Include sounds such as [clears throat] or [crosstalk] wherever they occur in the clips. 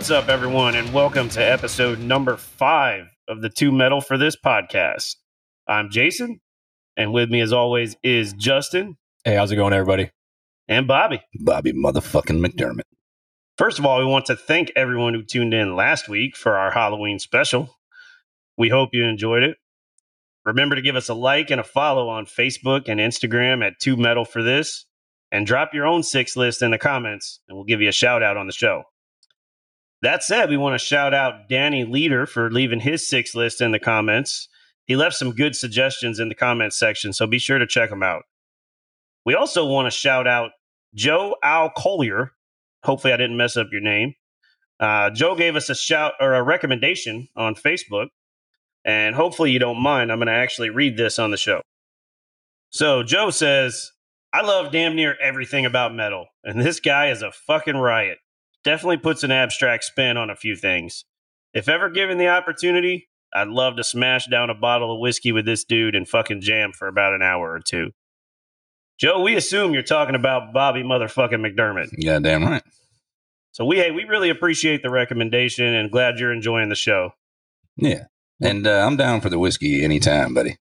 What's up, everyone, and welcome to episode number five of the Two Metal for This podcast. I'm Jason, and with me, as always, is Justin Hey, how's it going, everybody? and Bobby. Bobby motherfucking McDermott. First of all, we want to thank everyone who tuned in last week for our Halloween special. We hope you enjoyed it. Remember to give us a like and a follow on Facebook and Instagram at Two Metal for This, and drop your own six list in the comments, and we'll give you a shout out on the show. That said, we want to shout out Danny Leader for leaving his six list in the comments. He left some good suggestions in the comments section, so be sure to check them out. We also want to shout out Joe Al Collier. Hopefully, I didn't mess up your name. Uh, Joe gave us a shout or a recommendation on Facebook, and hopefully, you don't mind. I'm going to actually read this on the show. So, Joe says, I love damn near everything about metal, and this guy is a fucking riot. Definitely puts an abstract spin on a few things. If ever given the opportunity, I'd love to smash down a bottle of whiskey with this dude and fucking jam for about an hour or two. Joe, we assume you're talking about Bobby motherfucking McDermott. Yeah, Goddamn right. So we hey, we really appreciate the recommendation and glad you're enjoying the show. Yeah. And uh, I'm down for the whiskey anytime, buddy.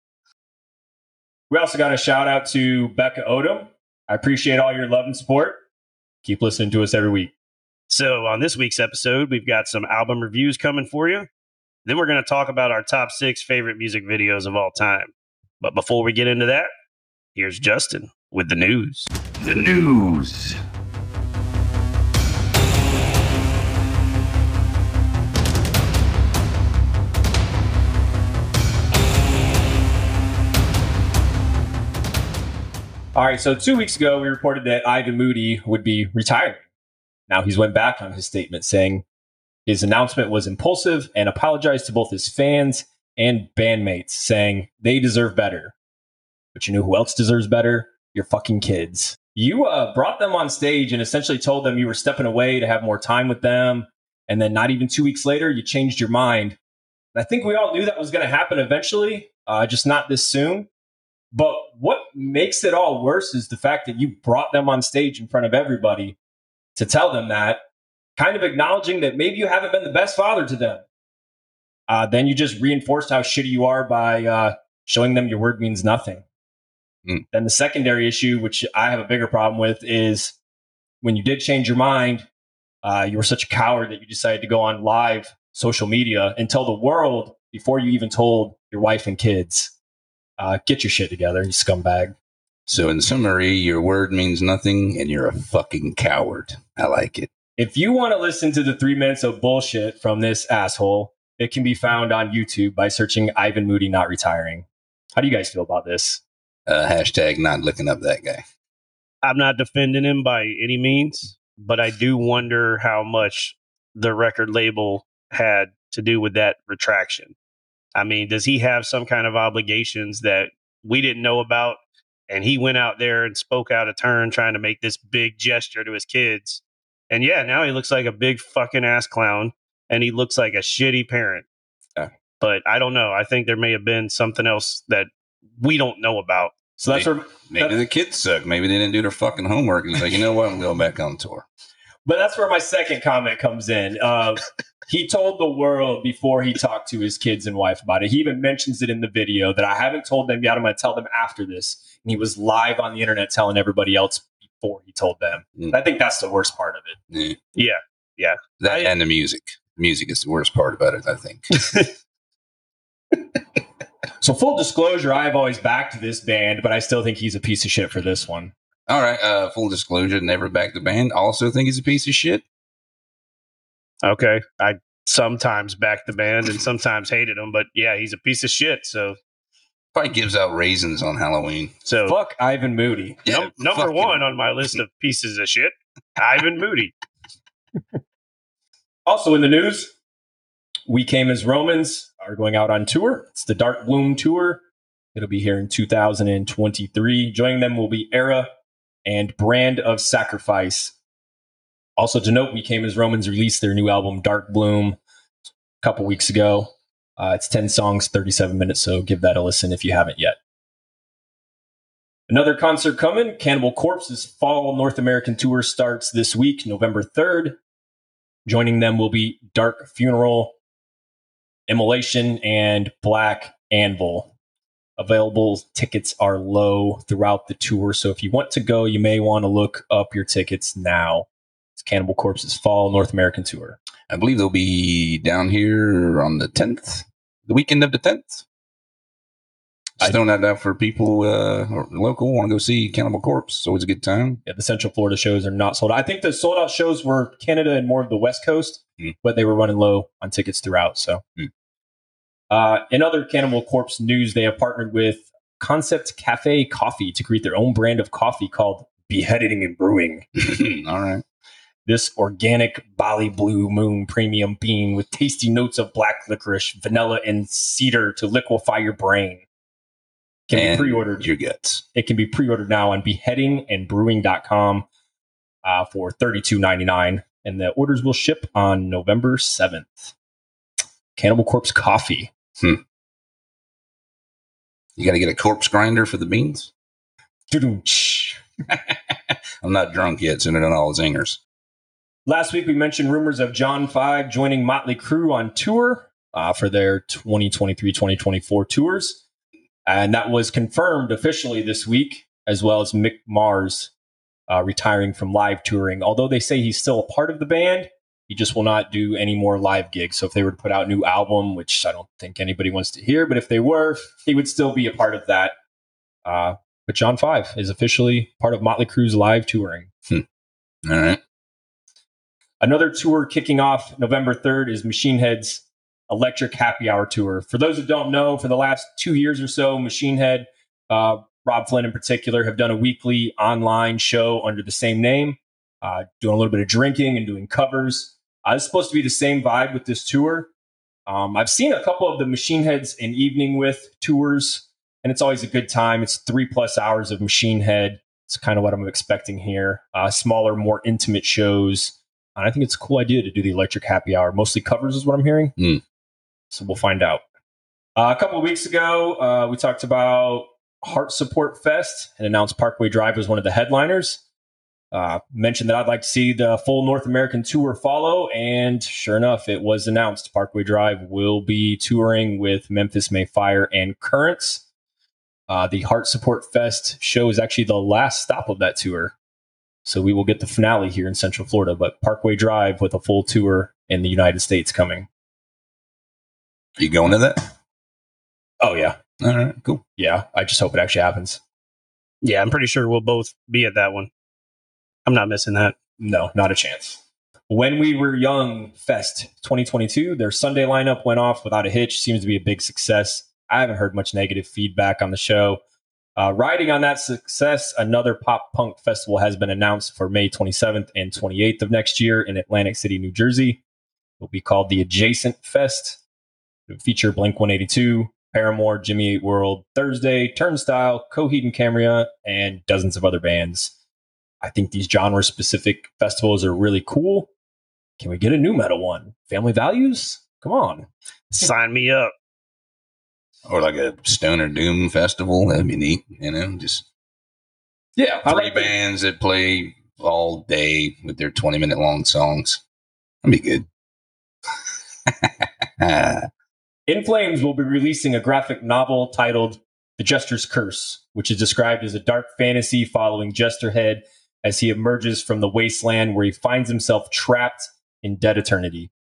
We also got a shout out to Becca Odom. I appreciate all your love and support. Keep listening to us every week. So on this week's episode, we've got some album reviews coming for you. Then we're going to talk about our top six favorite music videos of all time. But before we get into that, here's Justin with the news. The news. All right, so two weeks ago, we reported that Ivan Moody would be retiring. Now he's went back on his statement, saying his announcement was impulsive and apologized to both his fans and bandmates, saying they deserve better. But you know who else deserves better? Your fucking kids. You uh, brought them on stage and essentially told them you were stepping away to have more time with them. And then not even two weeks later, you changed your mind. And I think we all knew that was going to happen eventually, uh, just not this soon. But what makes it all worse is the fact that you brought them on stage in front of everybody to tell them that, kind of acknowledging that maybe you haven't been the best father to them. Uh, then you just reinforced how shitty you are by uh, showing them your word means nothing. Mm. Then the secondary issue, which I have a bigger problem with, is when you did change your mind, uh, you were such a coward that you decided to go on live social media and tell the world before you even told your wife and kids, uh, get your shit together, you scumbag. So, in summary, your word means nothing and you're a fucking coward. I like it. If you want to listen to the three minutes of bullshit from this asshole, it can be found on YouTube by searching Ivan Moody not retiring. How do you guys feel about this? Uh, hashtag not looking up that guy. I'm not defending him by any means, but I do wonder how much the record label had to do with that retraction. I mean, does he have some kind of obligations that we didn't know about? And he went out there and spoke out of turn trying to make this big gesture to his kids. And yeah, now he looks like a big fucking ass clown and he looks like a shitty parent. Yeah. But I don't know. I think there may have been something else that we don't know about. So that's where, Maybe the kids suck. Maybe they didn't do their fucking homework. He's like, you know what? I'm going back on tour. but that's where my second comment comes in. Uh, he told the world before he talked to his kids and wife about it. He even mentions it in the video that I haven't told them yet. I'm going to tell them after this. And he was live on the internet telling everybody else before he told them. Mm. I think that's the worst part of it. Yeah. Yeah. That I- and the music. Music is the worst part about it, I think. [laughs] [laughs] So full disclosure, I've always backed this band, but I still think he's a piece of shit for this one. All right. Uh, full disclosure, never backed the band. Also think he's a piece of shit. Okay. I sometimes backed the band and sometimes hated him, but yeah, he's a piece of shit. So, Probably gives out raisins on Halloween. so Fuck Ivan Moody. Yeah, num- number fucking- one on my list of pieces of shit, Ivan Moody. [laughs] Also in the news, We Came as Romans are going out on tour. It's the Dark Bloom tour. It'll be here in 2023. Joining them will be Era and Brand of Sacrifice. Also to note, We Came as Romans released their new album Dark Bloom a couple weeks ago. Uh, it's 10 songs, 37 minutes, so give that a listen if you haven't yet. Another concert coming. Cannibal Corpse's fall North American tour starts this week, November 3rd. Joining them will be Dark Funeral, Immolation, and Black Anvil. Available tickets are low throughout the tour, so if you want to go, you may want to look up your tickets now. Cannibal Corpse's Fall North American Tour. I believe they'll be down here on the 10th, the weekend of the 10th. Just I- throwing that out for people uh, or local want to go see Cannibal Corpse. So it's always a good time. Yeah, the Central Florida shows are not sold out. I think the sold out shows were Canada and more of the West Coast, Hmm. but they were running low on tickets throughout. So, Hmm. uh, in other Cannibal Corpse news, they have partnered with Concept Cafe Coffee to create their own brand of coffee called Beheading and Brewing. [laughs] All right. This organic Bali Blue Moon premium bean with tasty notes of black licorice, vanilla, and cedar to liquefy your brain. Can and be pre-ordered. Your guts. It can be pre-ordered now on beheadingandbrewing.com uh, for $32.99. And the orders will ship on November 7th. Cannibal Corpse Coffee. Hmm. You got to get a corpse grinder for the beans. [laughs] I'm not drunk yet, so I don't know all the zingers. Last week we mentioned rumors of John Five joining Motley Crue on tour uh, for their 2023-2024 tours. And that was confirmed officially this week, as well as Mick Mars uh, retiring from live touring. Although they say he's still a part of the band, he just will not do any more live gigs. So if they were to put out a new album, which I don't think anybody wants to hear, but if they were, he would still be a part of that. Uh, but John Five is officially part of Motley Crue's live touring. All right. Another tour kicking off November 3rd is Machine Head's Electric Happy Hour Tour. For those that don't know, for the last two years or so, Machine Head, uh, Robb Flynn in particular, have done a weekly online show under the same name, uh, doing a little bit of drinking and doing covers. Uh, it's supposed to be the same vibe with this tour. Um, I've seen a couple of the Machine Heads in evening with tours, and it's always a good time. It's three plus hours of Machine Head. It's kind of what I'm expecting here. Uh, smaller, more intimate shows. And I think it's a cool idea to do the electric happy hour. Mostly covers is what I'm hearing. Mm. So we'll find out. Uh, a couple of weeks ago, uh, we talked about Heart Support Fest and announced Parkway Drive as one of the headliners. Uh, mentioned that I'd like to see the full North American tour follow, and sure enough, it was announced. Parkway Drive will be touring with Memphis May Fire and Currents. Uh, the Heart Support Fest show is actually the last stop of that tour. So we will get the finale here in Central Florida, but Parkway Drive with a full tour in the United States coming. Are you going to that? Oh, yeah. All right. Cool. Yeah. I just hope it actually happens. Yeah, I'm pretty sure we'll both be at that one. I'm not missing that. No, not a chance. When We Were Young Fest 2022, their Sunday lineup went off without a hitch. Seems to be a big success. I haven't heard much negative feedback on the show. Uh, riding on that success, another pop punk festival has been announced for May 27th and 28th of next year in Atlantic City, New Jersey. It will be called the Adjacent Fest. It will feature Blink 182, Paramore, Jimmy Eat World, Thursday, Turnstile, Coheed and Cambria, and dozens of other bands. I think these genre specific festivals are really cool. Can we get a nu metal one? Family Values? Come on. Sign me up. Or like a Stoner Doom festival. That'd be neat. You know, just Yeah, three like that. bands that play all day with their 20 minute long songs. That'd be good. [laughs] In Flames will be releasing a graphic novel titled The Jester's Curse, which is described as a dark fantasy following Jesterhead as he emerges from the wasteland where he finds himself trapped in dead eternity.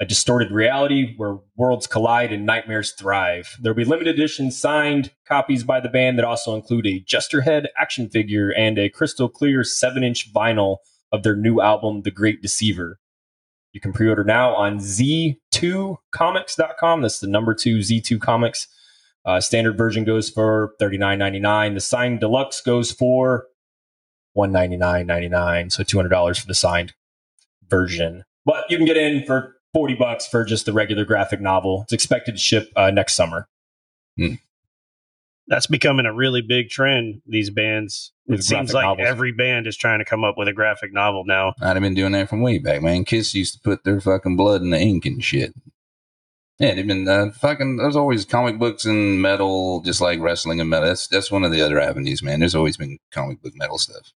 A distorted reality where worlds collide and nightmares thrive. There will be limited edition signed copies by the band that also include a Jesterhead action figure and a crystal clear 7 inch vinyl of their new album, The Great Deceiver. You can pre order now on Z2comics.com. That's the number two, Z2 Comics. Uh, standard version goes for $39.99. The signed deluxe goes for $199.99. So $200 for the signed version. But you can get in for 40 bucks for just the regular graphic novel. It's expected to ship uh, next summer. That's becoming a really big trend. These bands. With it seems like novels. every band is trying to come up with a graphic novel now. I'd have been doing that from way back, man. Kiss used to put their fucking blood in the ink and shit. Yeah, they've been uh, fucking. There's always comic books and metal, just like wrestling and metal. That's that's one of the other avenues, man. There's always been comic book metal stuff.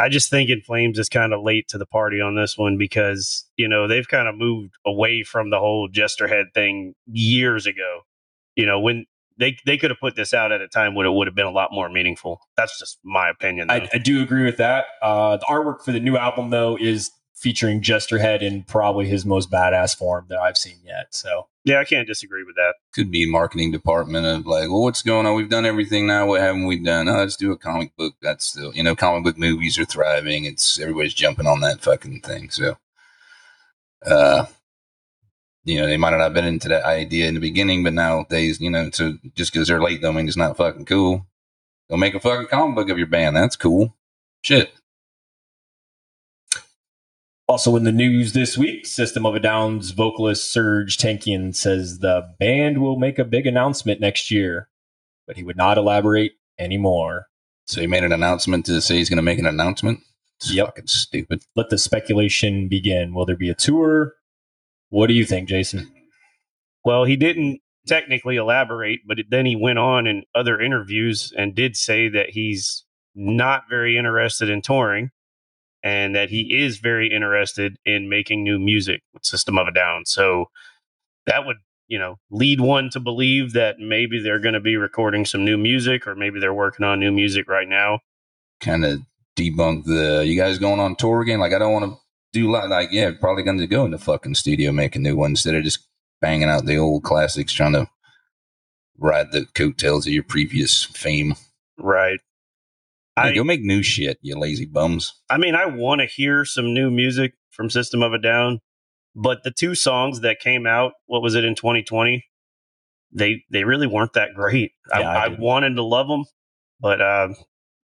I just think In Flames is kind of late to the party on this one because, you know, they've kind of moved away from the whole Jesterhead thing years ago. You know, when they they could have put this out at a time when it would have been a lot more meaningful. That's just my opinion. I, I do agree with that. Uh, the artwork for the new album, though, is featuring Jesterhead in probably his most badass form that I've seen yet. So yeah, I can't disagree with that. Could be marketing department of like, well, what's going on? We've done everything now. What haven't we done? Oh, let's do a comic book. That's still, you know, comic book movies are thriving. It's everybody's jumping on that fucking thing. So, uh, you know, they might not have been into that idea in the beginning, but nowadays, you know, so just because they're late, don't mean it's not fucking cool. Go make a fucking comic book of your band. That's cool. Shit. Also in the news this week, System of a Down's vocalist Serj Tankian says the band will make a big announcement next year, but he would not elaborate anymore. So he made an announcement to say he's going to make an announcement. It's Yep. fucking stupid. Let the speculation begin. Will there be a tour? What do you think, Jason? Well, he didn't technically elaborate, but then he went on in other interviews and did say that he's not very interested in touring and that he is very interested in making new music with System of a Down. So that would, you know, lead one to believe that maybe they're going to be recording some new music or maybe they're working on new music right now. Kind of debunk the, you guys going on tour again? Like, I don't want to do like, like, yeah, probably going to go in the fucking studio, making new one instead of just banging out the old classics, trying to ride the coattails of your previous fame. Right. I- go make new shit, you lazy bums. I mean, I want to hear some new music from System of a Down, but the two songs that came out, what was it in 2020? They they really weren't that great. I, Yeah, I I, didn't. wanted to love them, but uh,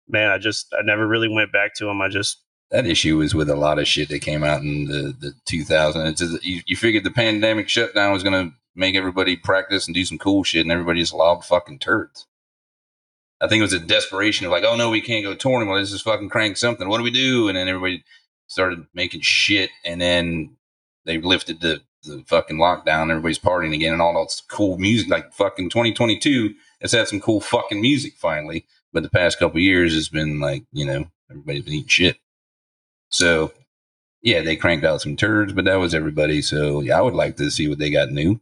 man, I just I never really went back to them. I just That issue is with a lot of shit that came out in the, the 2000s. It's just, you, you figured the pandemic shutdown was going to make everybody practice and do some cool shit, and everybody just lobbed fucking turds. I think it was a desperation of like, oh no, we can't go touring. Well, let's just fucking crank something. What do we do? And then everybody started making shit, and then they lifted the, the fucking lockdown. Everybody's partying again, and all that cool music. Like fucking 2022 has had some cool fucking music finally. But the past couple years has been like, you know, everybody's been eating shit. So, yeah, they cranked out some turds, but that was everybody. So, yeah, I would like to see what they got new.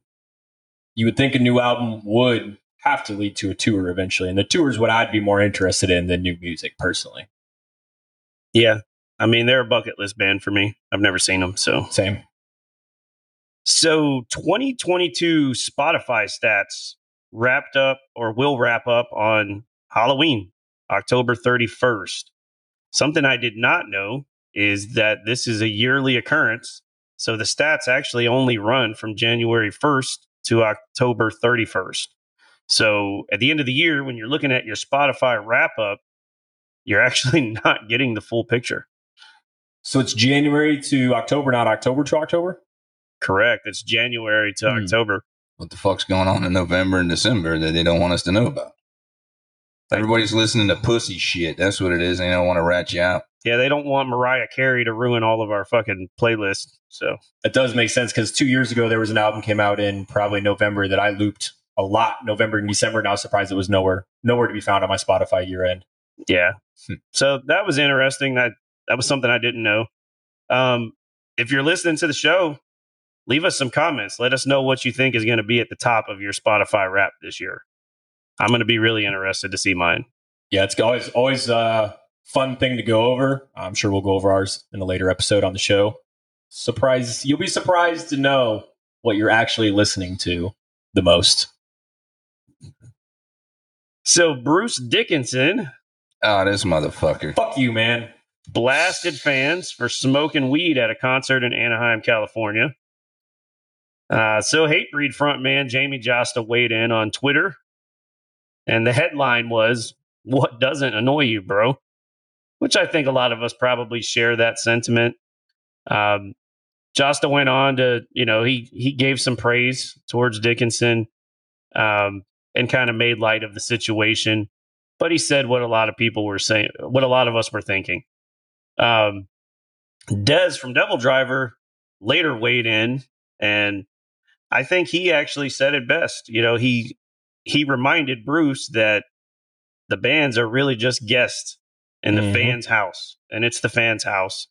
You would think a new album would have to lead to a tour eventually, and the tour is what I'd be more interested in than new music personally. yeah. I mean, they're a bucket list band for me. I've never seen them, so Same. So 2022 Spotify stats wrapped up or will wrap up on Halloween, October 31st. Something I did not know is that this is a yearly occurrence. So the stats actually only run from January 1st to October 31st. So at the end of the year, when you're looking at your Spotify wrap up, you're [laughs] actually not getting the full picture. So it's January to October, not October to October. Correct. It's January to Hmm. October. What the fuck's going on in November and December that they don't want us to know about? Everybody's listening to pussy shit. That's what it is. They don't want to rat you out. Yeah, they don't want Mariah Carey to ruin all of our fucking playlist. So it does make sense because two years ago there was an album came out in probably November that I looped a lot November and December. And I was surprised it was nowhere nowhere to be found on my Spotify year end. yeah, Hmm. so that was interesting. That that was something I didn't know. Um, if you're listening to the show, leave us some comments. Let us know what you think is going to be at the top of your Spotify rap this year. I'm going to be really interested to see mine. Yeah, it's always always a fun thing to go over. I'm sure we'll go over ours in a later episode on the show. Surprise! You'll be surprised to know what you're actually listening to the most. So Bruce Dickinson Oh, this motherfucker. Fuck you, man. blasted fans for smoking weed at a concert in Anaheim, California. Uh, so, Hatebreed frontman Jamey Jasta weighed in on Twitter, and the headline was, What doesn't annoy you, bro? Which I think a lot of us probably share that sentiment. Um, Jasta went on to, you know, he, he gave some praise towards Dickinson um, and kind of made light of the situation. But he said what a lot of people were saying, what a lot of us were thinking. Um, Dez from Devil Driver later weighed in, and I think he actually said it best. You know, he he reminded Bruce that the bands are really just guests in the Mhm. fans' house, and it's the fans' house.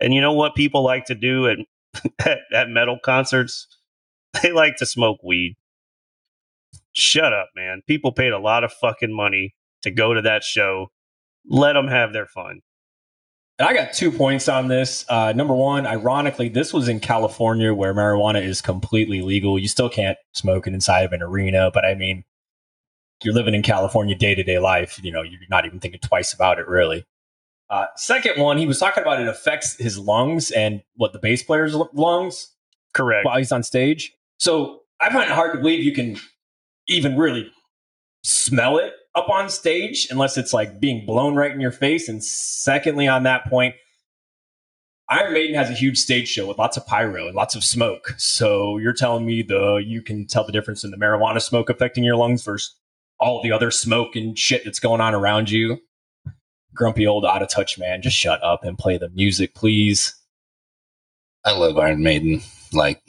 And you know what people like to do at [laughs] at, at metal concerts? They like to smoke weed. Shut up, man. People paid a lot of fucking money to go to that show. Let them have their fun. And I got two points on this. Uh, number one, ironically, this was in California where marijuana is completely legal. You still can't smoke it inside of an arena, but I mean, you're living in California day to day life. You know, you're not even thinking twice about it, really. Uh, second one, he was talking about it affects his lungs and what the bass player's lungs Correct. while he's on stage. So I find it hard to believe you can even really smell it up on stage unless it's like being blown right in your face. And secondly, on that point, Iron Maiden has a huge stage show with lots of pyro and lots of smoke. So you're telling me the you can tell the difference in the marijuana smoke affecting your lungs versus all the other smoke and shit that's going on around you. Grumpy old out of touch man, just shut up and play the music, please. I love Iron Maiden, like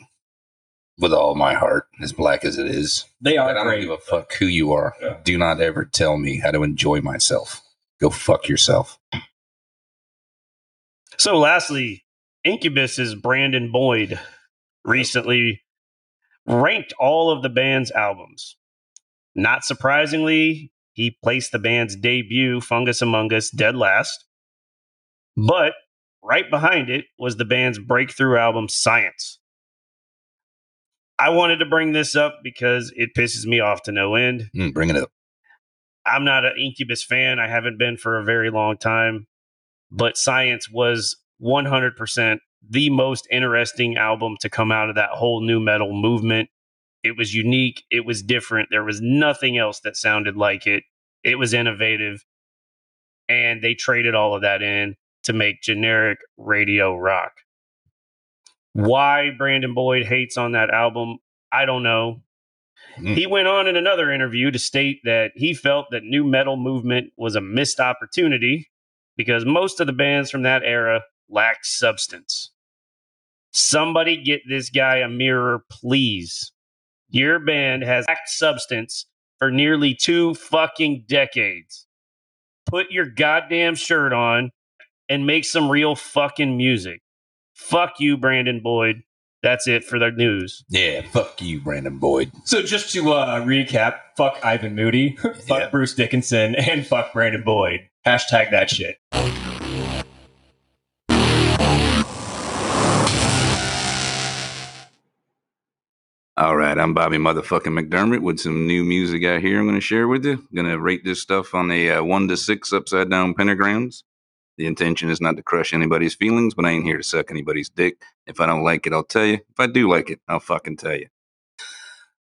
with all my heart, as black as it is. They are I don't great. give a fuck who you are. Yeah. Do not ever tell me how to enjoy myself. Go fuck yourself. So, lastly, Incubus's Brandon Boyd recently ranked all of the band's albums. Not surprisingly, he placed the band's debut, Fungus Among Us, dead last. But right behind it was the band's breakthrough album, Science. I wanted to bring this up because it pisses me off to no end. Mm, bring it up. I'm not an Incubus fan. I haven't been for a very long time, but Science was 100% the most interesting album to come out of that whole nu metal movement. It was unique, it was different. There was nothing else that sounded like it. It was innovative, and they traded all of that in to make generic radio rock. Why Brandon Boyd hates on that album, I don't know. Mm. He went on in another interview to state that he felt that nu metal movement was a missed opportunity because most of the bands from that era lacked substance. Somebody get this guy a mirror, please. Your band has lacked substance for nearly two fucking decades. Put your goddamn shirt on and make some real fucking music. Fuck you, Brandon Boyd. That's it for the news. Yeah, fuck you, Brandon Boyd. So just to uh, recap, fuck Ivan Moody, [laughs] fuck Yeah. Bruce Dickinson, and fuck Brandon Boyd. Hashtag that shit. All right, I'm Bobby motherfucking McDermott with some new music out here I'm going to share with you. I'm going to rate this stuff on a uh, 1 to 6 upside down pentagrams. The intention is not to crush anybody's feelings, but I ain't here to suck anybody's dick. If I don't like it, I'll tell you. If I do like it, I'll fucking tell you.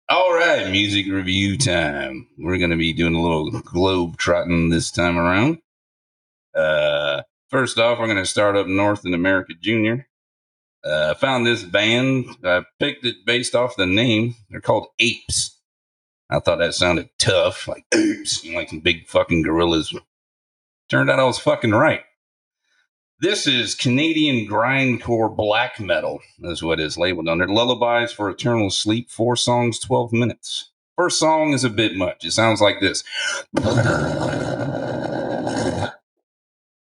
All right, music review time. We're going to be doing a little globe trotting this time around. Uh, first off, we're going to start up north in America Junior. Uh, found this band. I picked it based off the name. They're called Apes. I thought that sounded tough, like apes, like some big fucking gorillas. Turned out I was fucking right. This is Canadian grindcore black metal, is what is labeled under. Lullabies for Eternal Sleep, four songs, 12 minutes. First song is a bit much. It sounds like this.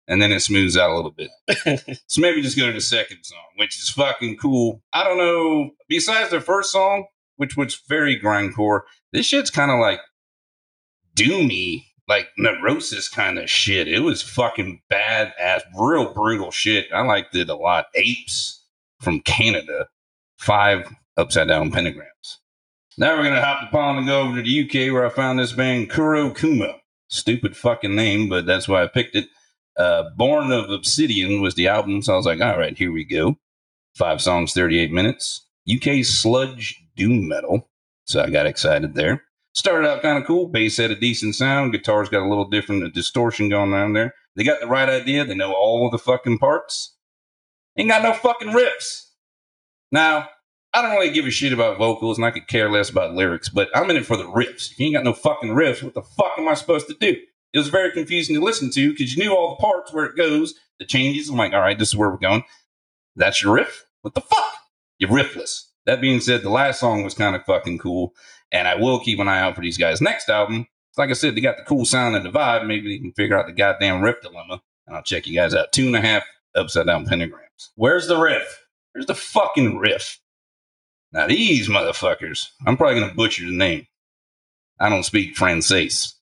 And then it smooths out a little bit. [laughs] So maybe just go to the second song, which is fucking cool. I don't know. Besides the first song, which was very grindcore, this shit's kind of like doomy, like neurosis kind of shit. It was fucking bad ass, real brutal shit. I liked it a lot. Apes from Canada, five upside down pentagrams. Now we're gonna hop the pond and go over to the UK where I found this band Kuro Kuma. Stupid fucking name, but that's why I picked it. Uh, Born of Obsidian was the album, so I was like, all right, here we go. Five songs, 38 minutes. UK sludge doom metal. So I got excited there. Started out kind of cool. Bass had a decent sound. Guitar's got a little different uh, distortion going on there. They got the right idea. They know all the fucking parts. Ain't got no fucking riffs. Now, I don't really give a shit about vocals and I could care less about lyrics, but I'm in it for the riffs. If you ain't got no fucking riffs, what the fuck am I supposed to do? It was very confusing to listen to because you knew all the parts where it goes, the changes. I'm like, all right, this is where we're going. That's your riff? What the fuck? You're riffless. That being said, the last song was kind of fucking cool, and I will keep an eye out for these guys' next album. Like I said, they got the cool sound and the vibe. Maybe they can figure out the goddamn riff dilemma. and I'll check you guys out. Two and a half upside down pentagrams. Where's the riff? Where's the fucking riff. Now these motherfuckers, I'm probably gonna butcher the name. I don't speak Francais.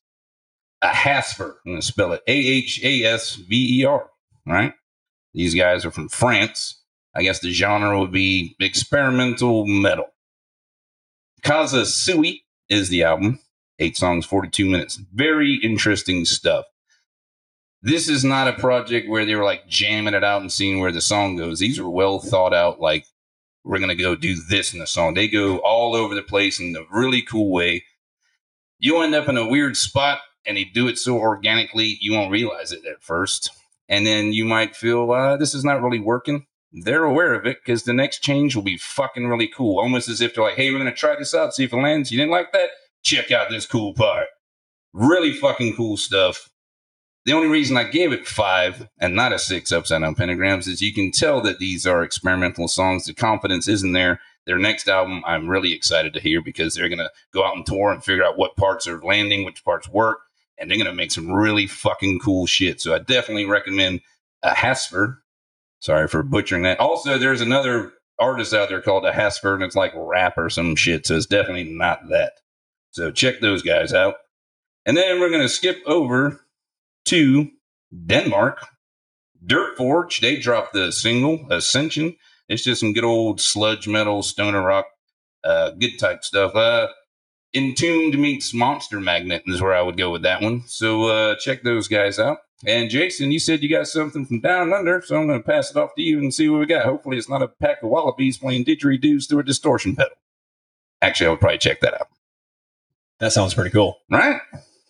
Ahasver. I'm gonna spell it A H A S V E R. Right? These guys are from France. I guess the genre would be experimental metal. Causa Sui is the album. Eight songs, 42 minutes. Very interesting stuff. This is not a project where they were like jamming it out and seeing where the song goes. These are well thought out, like, we're going to go do this in the song. They go all over the place in a really cool way. You end up in a weird spot and they do it so organically, you won't realize it at first. And then you might feel, uh, this is not really working. They're aware of it because the next change will be fucking really cool. Almost as if they're like, hey, we're going to try this out, see if it lands. You didn't like that? Check out this cool part. Really fucking cool stuff. The only reason I gave it five and not a six upside down pentagrams is you can tell that these are experimental songs. The confidence isn't there. Their next album, I'm really excited to hear because they're going to go out and tour and figure out what parts are landing, which parts work, and they're going to make some really fucking cool shit. So I definitely recommend Ahasver. Sorry for butchering that. Also, there's another artist out there called a Hasper, and it's like rap or some shit. So it's definitely not that. So check those guys out. And then we're going to skip over to Denmark. Dirt Forge, they dropped the single Ascension. It's just some good old sludge metal, stoner rock, uh, good type stuff. Uh, Entombed meets Monster Magnet is where I would go with that one. So uh, check those guys out. And Jason, you said you got something from down under, so I'm going to pass it off to you and see what we got. Hopefully, it's not a pack of wallabies playing didgeridoos through a distortion pedal. Actually, I would probably check that out. That sounds pretty cool. Right?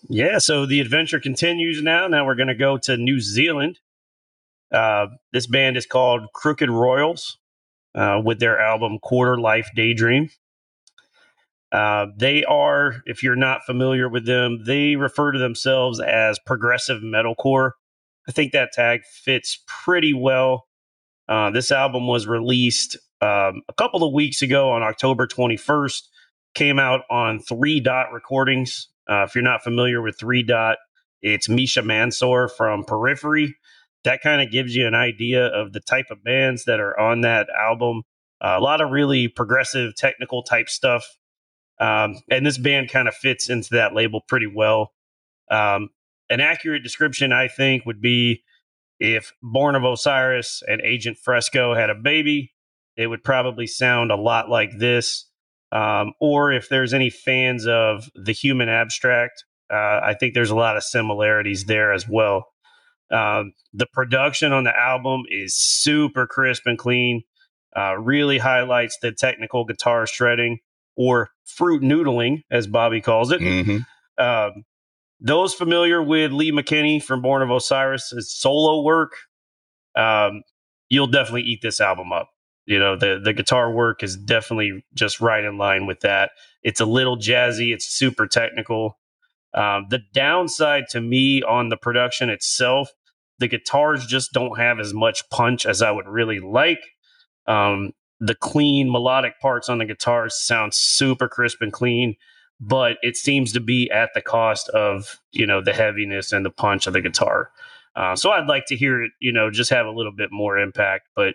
Yeah, so the adventure continues now. Now we're going to go to New Zealand. Uh, this band is called Crooked Royals uh, with their album Quarter Life Daydream. Uh, they are, if you're not familiar with them, they refer to themselves as progressive metalcore. I think that tag fits pretty well. Uh, this album was released um, a couple of weeks ago on October 21st. Came out on Three Dot Recordings. Uh, if you're not familiar with Three Dot, it's Misha Mansour from Periphery. That kind of gives you an idea of the type of bands that are on that album. Uh, a lot of really progressive, technical type stuff. Um, and this band kind of fits into that label pretty well. Um, an accurate description, I think, would be if Born of Osiris and Agent Fresco had a baby, it would probably sound a lot like this. Um, or if there's any fans of the human abstract, uh, I think there's a lot of similarities there as well. Um, the production on the album is super crisp and clean, uh, really highlights the technical guitar shredding or fruit noodling, as Bobby calls it. Mm-hmm. Um, those familiar with Lee McKinney from Born of Osiris' solo work, um, you'll definitely eat this album up. You know, the the guitar work is definitely just right in line with that. It's a little jazzy, it's super technical. Um, the downside to me on the production itself, the guitars just don't have as much punch as I would really like. Um, the clean melodic parts on the guitars sound super crisp and clean, but it seems to be at the cost of you know the heaviness and the punch of the guitar. Uh, so I'd like to hear it, you know, just have a little bit more impact. But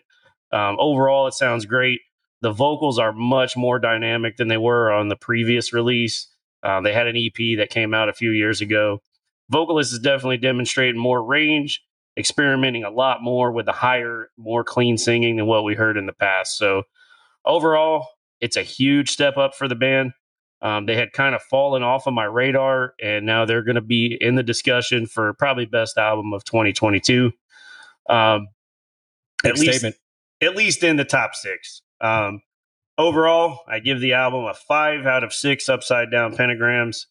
um, overall, it sounds great. The vocals are much more dynamic than they were on the previous release. Uh, they had an EP that came out a few years ago. Vocalist is definitely demonstrating more range, experimenting a lot more with the higher, more clean singing than what we heard in the past. So overall, it's a huge step up for the band. Um, they had kind of fallen off of my radar, and now they're going to be in the discussion for probably best album of 2022. Um, at least, statement. at least in the top six. Um, overall, I give the album a five out of six upside down pentagrams.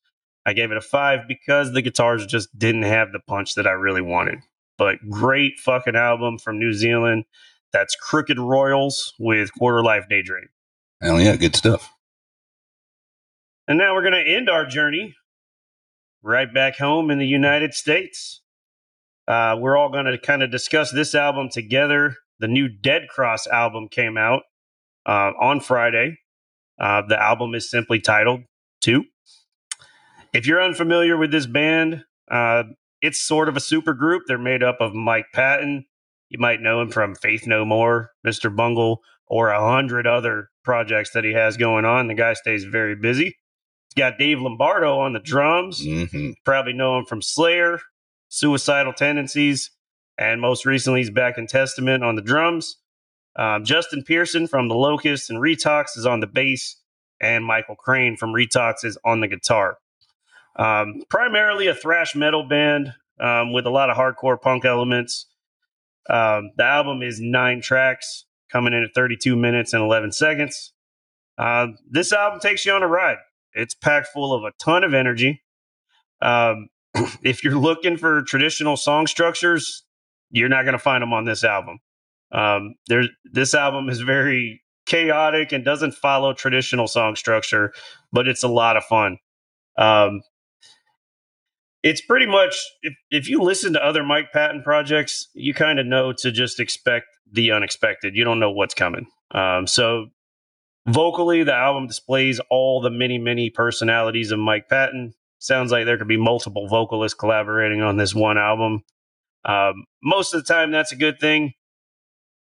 I gave it a five because the guitars just didn't have the punch that I really wanted. But great fucking album from New Zealand. That's Crooked Royals with Quarter Life Daydream. Hell yeah, good stuff. And now we're going to end our journey right back home in the United States. Uh, we're all going to kind of discuss this album together. The new Dead Cross album came out uh, on Friday. Uh, the album is simply titled Two. If you're unfamiliar with this band, uh, it's sort of a super group. They're made up of Mike Patton. You might know him from Faith No More, Mr. Bungle, or a hundred other projects that he has going on. The guy stays very busy. He's got Dave Lombardo on the drums. hmm Probably know him from Slayer, Suicidal Tendencies, and most recently he's back in Testament on the drums. Um, Justin Pearson from The Locust and Retox is on the bass, and Michael Crain from Retox is on the guitar. Um, primarily a thrash metal band um, with a lot of hardcore punk elements. Um, the album is nine tracks, coming in at 32 minutes and 11 seconds. Uh, this album takes you on a ride. It's packed full of a ton of energy. Um, [clears throat] if you're looking for traditional song structures, you're not going to find them on this album. Um, there's this album is very chaotic and doesn't follow traditional song structure, but it's a lot of fun. Um, it's pretty much if if you listen to other Mike Patton projects, you kind of know to just expect the unexpected. You don't know what's coming. Um, so vocally, the album displays all the many many personalities of Mike Patton. Sounds like there could be multiple vocalists collaborating on this one album. Um, most of the time, that's a good thing.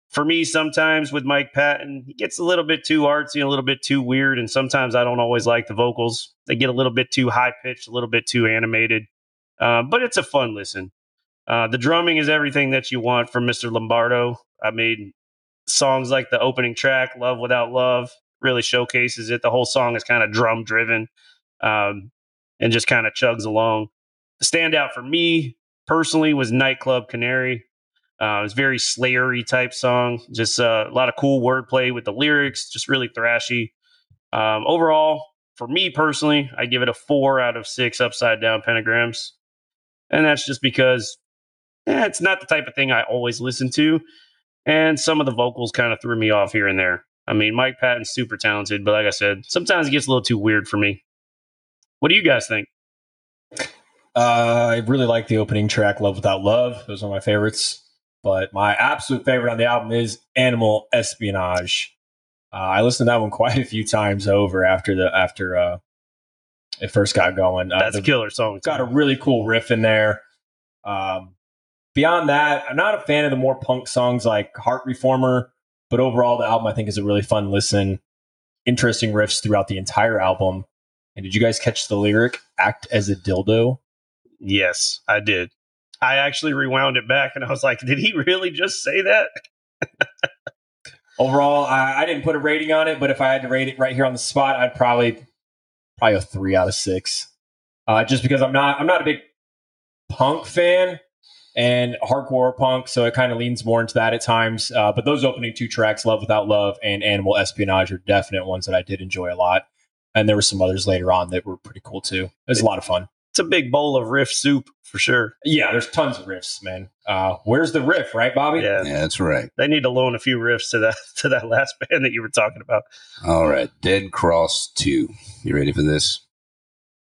For me, sometimes with Mike Patton, he gets a little bit too artsy a little bit too weird, and sometimes I don't always like the vocals. They get a little bit too high pitched, a little bit too animated. Uh, but it's a fun listen. Uh, the drumming is everything that you want from Mr. Lombardo. I mean, songs like the opening track, Love Without Love, really showcases it. The whole song is kind of drum driven um, and just kind of chugs along. The standout for me personally was Nightclub Canary. Uh, it's very Slayery type song. Just uh, a lot of cool wordplay with the lyrics, just really thrashy. Um, overall, for me personally, I give it a four out of six upside down pentagrams. And that's just because eh, it's not the type of thing I always listen to. And some of the vocals kind of threw me off here and there. I mean, Mike Patton's super talented, but like I said, sometimes it gets a little too weird for me. What do you guys think? Uh, I really like the opening track, Love Without Love. Those are my favorites. But my absolute favorite on the album is Animal Espionage. Uh, I listened to that one [laughs] quite a few times over after the after uh, it first got going. Uh, That's a killer song. it's got a really cool riff in there. Um, beyond that, I'm not a fan of the more punk songs like Heart Reformer, but overall, the album I think is a really fun listen. Interesting riffs throughout the entire album. And did you guys catch the lyric "Act as a dildo"? Yes, I did. I actually rewound it back and I was like, did he really just say that? [laughs] Overall, I, I didn't put a rating on it, but if I had to rate it right here on the spot, I'd probably probably a three out of six. Uh, just because I'm not I'm not a big punk fan and hardcore punk, so it kind of leans more into that at times. Uh, but those opening two tracks, "Love Without Love" and "Animal Espionage," are definite ones that I did enjoy a lot. And there were some others later on that were pretty cool too. It was a lot of fun. It's a big bowl of riff soup for sure. Yeah, there's tons of riffs, man. Uh, where's the riff, right, Bobby? Yeah. Yeah, that's right. They need to loan a few riffs to that [laughs] to that last band that you were talking about. All right. Dead Cross 2. You ready for this?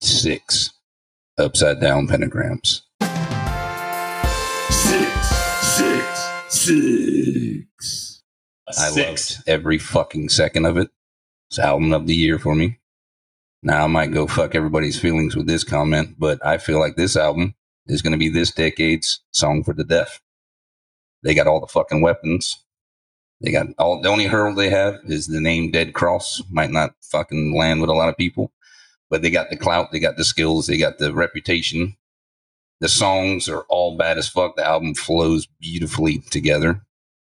Six upside down pentagrams. Six, six, six. A I six. loved every fucking second of it. It's album of the year for me. Now I might go fuck everybody's feelings with this comment, but I feel like this album is going to be this decade's song for the deaf. They got all the fucking weapons. They got all the only hurdle they have is the name Dead Cross. Might not fucking land with a lot of people, but they got the clout, they got the skills, they got the reputation. The songs are all bad as fuck. The album flows beautifully together.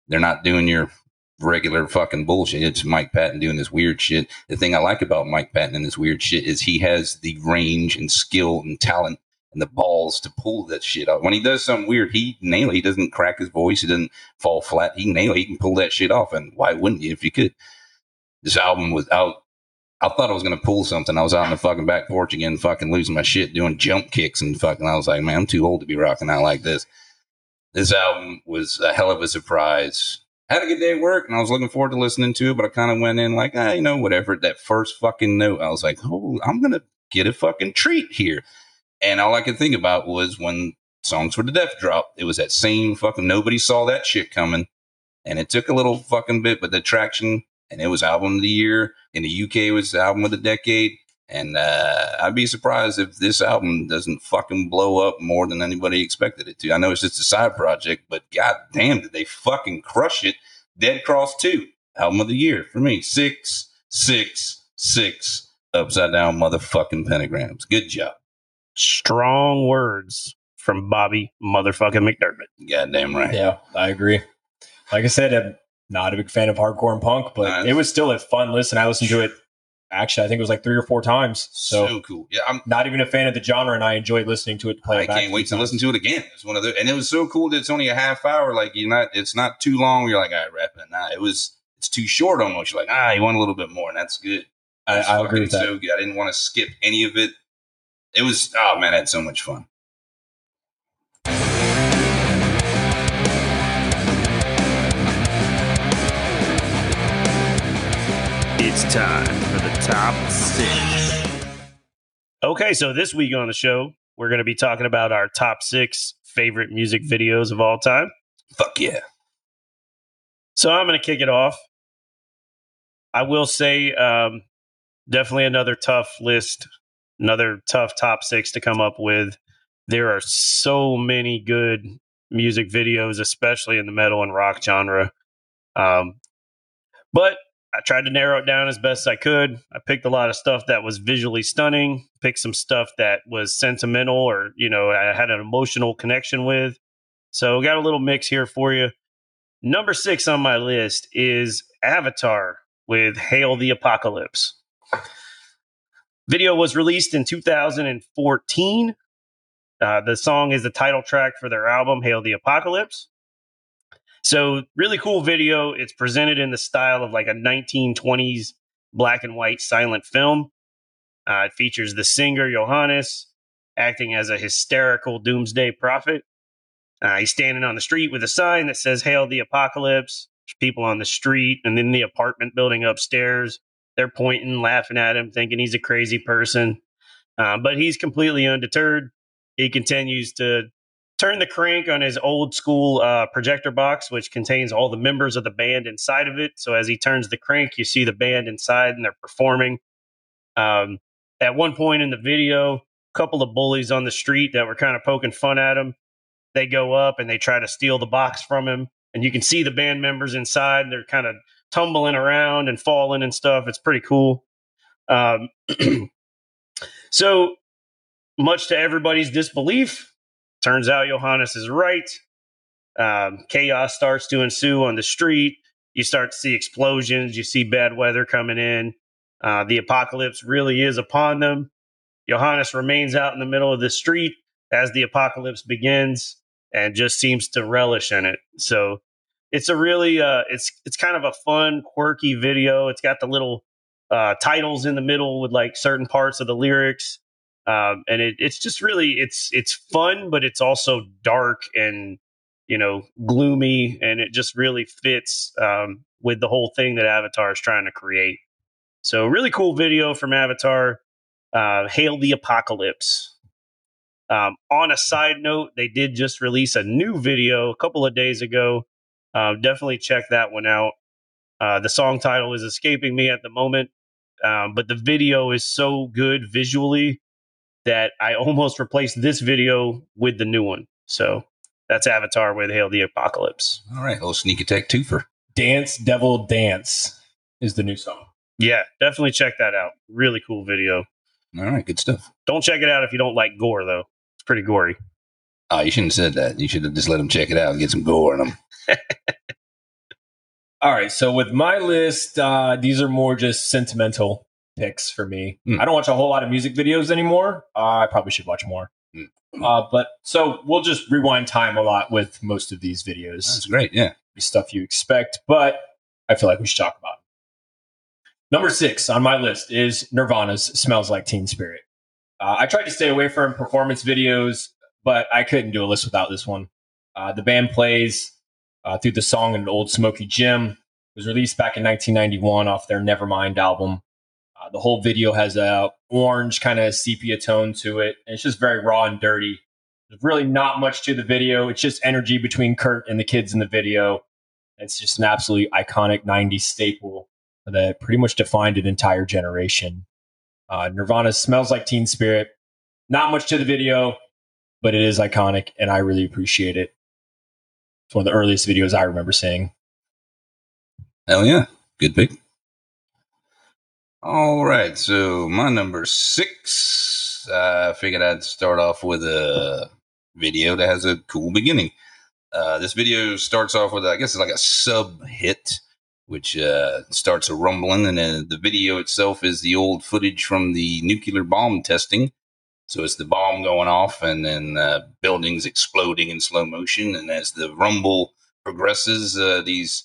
They're not doing your regular fucking bullshit. It's Mike Patton doing this weird shit. The thing I like about Mike Patton and this weird shit is he has the range and skill and talent and the balls to pull that shit off. When he does something weird, he nail it. He doesn't crack his voice. He doesn't fall flat. He nail it. He can pull that shit off. And why wouldn't you if you could? This album was out. I thought I was going to pull something. I was out on the fucking back porch again, fucking losing my shit, doing jump kicks and fucking. I was like, man, I'm too old to be rocking out like this. This album was a hell of a surprise. Had a good day at work and I was looking forward to listening to it, but I kind of went in like, ah, you know, whatever. That first fucking note, I was like, oh, I'm going to get a fucking treat here. And all I could think about was when Songs for the Deaf dropped, it was that same fucking nobody saw that shit coming. And it took a little fucking bit, but the traction and it was album of the year. In the UK, it was album of the decade. And uh, I'd be surprised if this album doesn't fucking blow up more than anybody expected it to. I know it's just a side project, but god damn, did they fucking crush it? Dead Cross 2, album of the year for me. Six, six, six upside down motherfucking pentagrams. Good job. Strong words from Bobby motherfucking McDermott. Goddamn right. Yeah, I agree. Like I said, I'm not a big fan of hardcore and punk, but Nice. it was still a fun listen. I listened to it. Actually, I think it was like three or four times. So, So, cool. Yeah, I'm not even a fan of the genre, and I enjoyed listening to it. To play I it can't wait to listen to it again. It's one of the, and it was so cool that it's only a half hour. Like you're not, it's not too long. You're like, all right, wrap it. Nah, it was, it's too short almost. You're like, ah, you want a little bit more, and that's good. I, I agree with that. So good. I didn't want to skip any of it. It was, oh man, I had so much fun. It's time for the top six. Okay, so this week on the show, we're going to be talking about our top six favorite music videos of all time. Fuck yeah. So I'm going to kick it off. I will say, um, definitely another tough list, another tough top six to come up with. There are so many good music videos, especially in the metal and rock genre. Um, but I tried to narrow it down as best I could. I picked a lot of stuff that was visually stunning, picked some stuff that was sentimental or, you know, I had an emotional connection with. So got a little mix here for you. Number six on my list is Avatar with Hail the Apocalypse. Video was released in 2014. Uh, the song is the title track for their album, Hail the Apocalypse. So, really cool video. It's presented in the style of like a 1920s black and white silent film. Uh, it features the singer Johannes acting as a hysterical doomsday prophet. Uh, he's standing on the street with a sign that says "Hail the Apocalypse." There's people on the street and in the apartment building upstairs. They're pointing, laughing at him, thinking he's a crazy person. Uh, but he's completely undeterred. He continues to turn the crank on his old school uh, projector box, which contains all the members of the band inside of it. So as he turns the crank, you see the band inside and they're performing. Um, at one point in the video, a couple of bullies on the street that were kind of poking fun at him, they go up and they try to steal the box from him. And you can see the band members inside. And they're kind of tumbling around and falling and stuff. It's pretty cool. Um, [clears throat] so, much to everybody's disbelief, turns out Johannes is right. Um, chaos starts to ensue on the street. You start to see explosions. You see bad weather coming in. Uh, the apocalypse really is upon them. Johannes remains out in the middle of the street as the apocalypse begins and just seems to relish in it. So it's a really uh, it's it's kind of a fun, quirky video. It's got the little uh, titles in the middle with like certain parts of the lyrics, um, and it, it's just really it's it's fun, but it's also dark and you know gloomy, and it just really fits um, with the whole thing that Avatar is trying to create. So really cool video from Avatar. Uh, Hail the Apocalypse. Um, on a side note, they did just release a new video a couple of days ago. Uh, definitely check that one out. Uh, the song title is escaping me at the moment, um, but the video is so good visually that I almost replaced this video with the new one. So that's Avatar with Hail the Apocalypse. All right, little sneak attack twofer. Dance Devil Dance is the new song. Yeah, definitely check that out. Really cool video. All right, good stuff. Don't check it out if you don't like gore, though. It's pretty gory. Oh, you shouldn't have said that. You should have just let them check it out and get some gore in them. [laughs] All right, so with my list, uh, these are more just sentimental picks for me. Hmm. I don't watch a whole lot of music videos anymore. Uh, I probably should watch more. Hmm. Uh, but so we'll just rewind time a lot with most of these videos. That's great. Yeah. Stuff you expect, but I feel like we should talk about it. Number six on my list is Nirvana's "Smells Like Teen Spirit." Uh, I tried to stay away from performance videos, but I couldn't do a list without this one. Uh, the band plays uh, through the song in an old smoky gym. It was released back in 1991 off their Nevermind album. Uh, the whole video has a orange kind of sepia tone to it, and it's just very raw and dirty. There's really not much to the video. It's just energy between Kurt and the kids in the video. It's just an absolutely iconic 90s staple that pretty much defined an entire generation. Uh, Nirvana smells like Teen Spirit. Not much to the video, but it is iconic, and I really appreciate it. It's one of the earliest videos I remember seeing. Hell yeah. Good pick. All right. So my number six, I figured I'd start off with a video that has a cool beginning. Uh, this video starts off with, I guess it's like a sub hit, which uh, starts a rumbling. And then the video itself is the old footage from the nuclear bomb testing. So it's the bomb going off and then uh, buildings exploding in slow motion. And as the rumble progresses, uh, these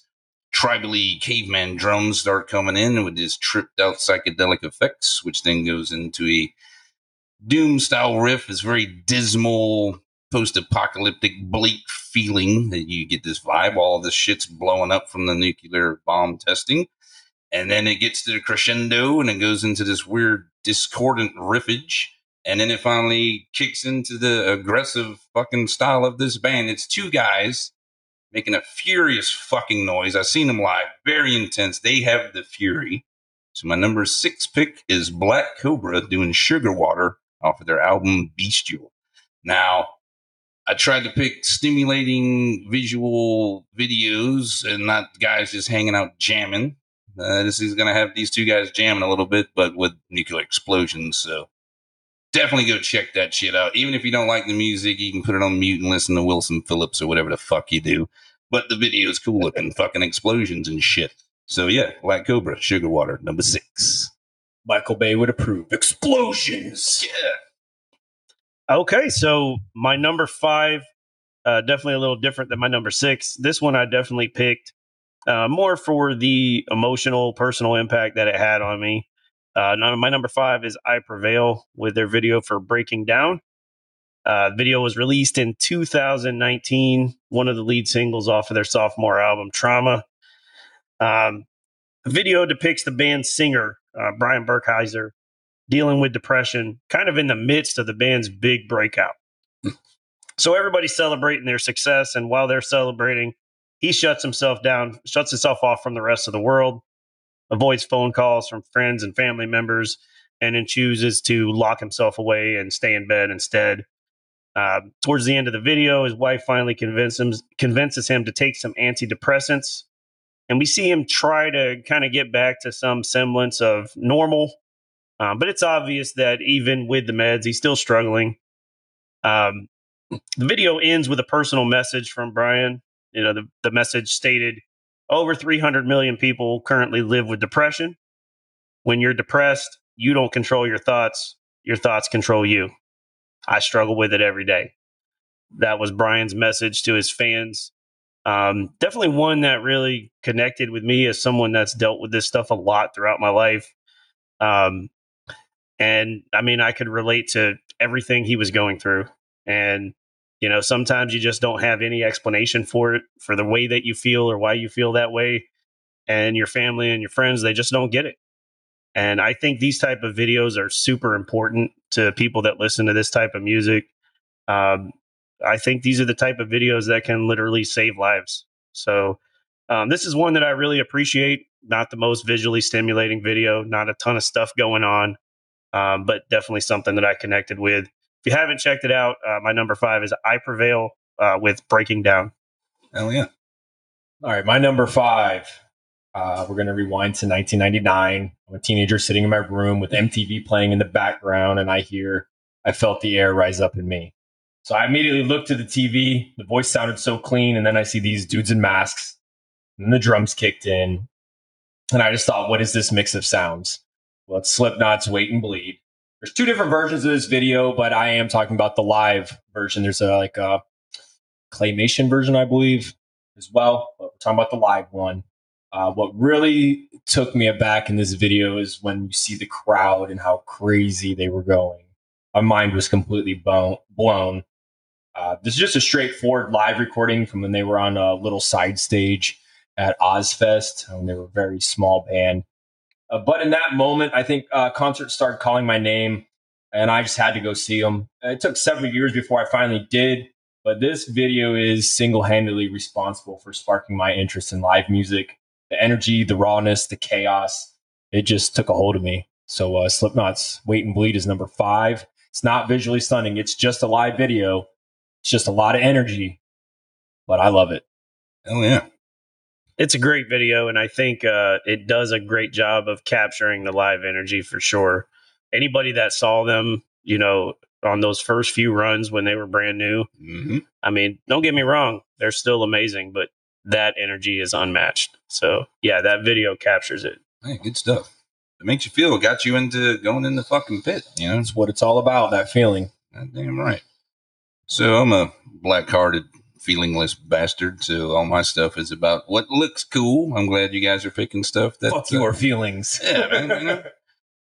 tribally caveman drums start coming in with this tripped out psychedelic effects, which then goes into a doom style riff. It's very dismal, post apocalyptic, bleak feeling that you get this vibe. All this shit's blowing up from the nuclear bomb testing. And then it gets to the crescendo and it goes into this weird discordant riffage. And then it finally kicks into the aggressive fucking style of this band. It's two guys making a furious fucking noise. I've seen them live, very intense. They have the fury. So my number six pick is Black Cobra doing Sugar Water off of their album Bestial. Now, I tried to pick stimulating visual videos and not guys just hanging out jamming. Uh, this is going to have these two guys jamming a little bit, but with nuclear explosions. So definitely go check that shit out. Even if you don't like the music, you can put it on mute and listen to Wilson Phillips or whatever the fuck you do. But the video is cool looking, fucking explosions and shit. So yeah, Black Cobra, Sugar Water, number six. Michael Bay would approve. Explosions. Yeah. Okay, so my number five, uh, definitely a little different than my number six. This one I definitely picked uh, more for the emotional, personal impact that it had on me. Uh, my number five is I Prevail with their video for Breaking Down. Uh, the video was released in 2019, one of the lead singles off of their sophomore album, Trauma. Um, the video depicts the band's singer, uh, Brian Burkheiser, dealing with depression, kind of in the midst of the band's big breakout. [laughs] so everybody's celebrating their success, and while they're celebrating, he shuts himself down, shuts himself off from the rest of the world, avoids phone calls from friends and family members, and then chooses to lock himself away and stay in bed instead. Uh, towards the end of the video, his wife finally convinces him, convinces him to take some antidepressants. And we see him try to kind of get back to some semblance of normal. Um, but it's obvious that even with the meds, he's still struggling. Um, the video ends with a personal message from Brian. You know, the, the message stated over 300 million people currently live with depression. When you're depressed, you don't control your thoughts, your thoughts control you. I struggle with it every day. That was Brian's message to his fans. Um, definitely one that really connected with me as someone that's dealt with this stuff a lot throughout my life. Um, and I mean, I could relate to everything he was going through. And, you know, sometimes you just don't have any explanation for it, for the way that you feel or why you feel that way. And your family and your friends, they just don't get it. And I think these type of videos are super important to people that listen to this type of music. Um, I think these are the type of videos that can literally save lives. So um, this is one that I really appreciate. Not the most visually stimulating video, not a ton of stuff going on, um, but definitely something that I connected with. If you haven't checked it out, uh, my number five is I Prevail uh, with Breaking Down. Hell yeah. All right, my number five. Uh, we're going to rewind to 1999. I'm a teenager sitting in my room with MTV playing in the background, and I hear, I felt the air rise up in me. So I immediately looked to the TV. The voice sounded so clean, and then I see these dudes in masks, and the drums kicked in. And I just thought, what is this mix of sounds? Well, it's Slipknot's Wait and Bleed. There's two different versions of this video, but I am talking about the live version. There's a like a claymation version, I believe, as well. But we're talking about the live one. Uh, what really took me aback in this video is when you see the crowd and how crazy they were going. My mind was completely bone- blown. Uh, this is just a straightforward live recording from when they were on a little side stage at Ozzfest. when they were a very small band. Uh, but in that moment, I think uh, concerts started calling my name, and I just had to go see them. It took several years before I finally did, but this video is single handedly responsible for sparking my interest in live music the energy, the rawness, the chaos. It just took a hold of me. So uh, Slipknot's Wait and Bleed is number five. It's not visually stunning. It's just a live video. It's just a lot of energy, but I love it. Oh yeah. It's a great video, and I think uh, it does a great job of capturing the live energy for sure. Anybody that saw them, you know, on those first few runs when they were brand new, hmm I mean, don't get me wrong, they're still amazing, but that energy is unmatched. So, yeah, that video captures it. Hey, good stuff. It makes you feel. It got you into going in the fucking pit. You know. That's what it's all about, that feeling. God damn right. So I'm a black-hearted, feelingless bastard. So all my stuff is about what looks cool. I'm glad you guys are picking stuff that Fuck uh, your feelings. [laughs] Yeah, man. you know?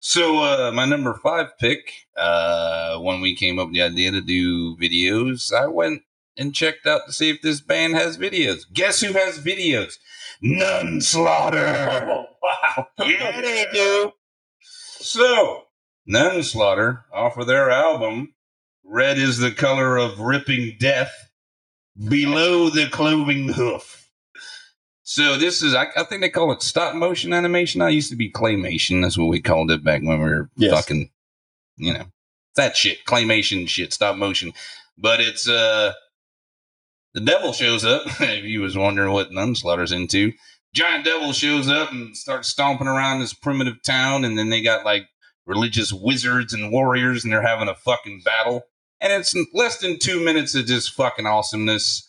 So uh, my number five pick, uh, when we came up with the idea to do videos, I went and checked out to see if this band has videos. Guess who has videos? Nunslaughter. [laughs] Oh, wow. yeah, they do. So, Nunslaughter offer their album, Red is the Color of Ripping Death, Below the Cloven Hoof. So, this is, I, I think they call it stop motion animation. I used to be claymation. That's what we called it back when we were Yes. fucking, you know, that shit, claymation shit, stop motion. But it's, uh, the devil shows up. [laughs] if you was wondering what Nunslaughter's into, giant devil shows up and starts stomping around this primitive town, and then they got like religious wizards and warriors, and they're having a fucking battle. And it's less than two minutes of just fucking awesomeness.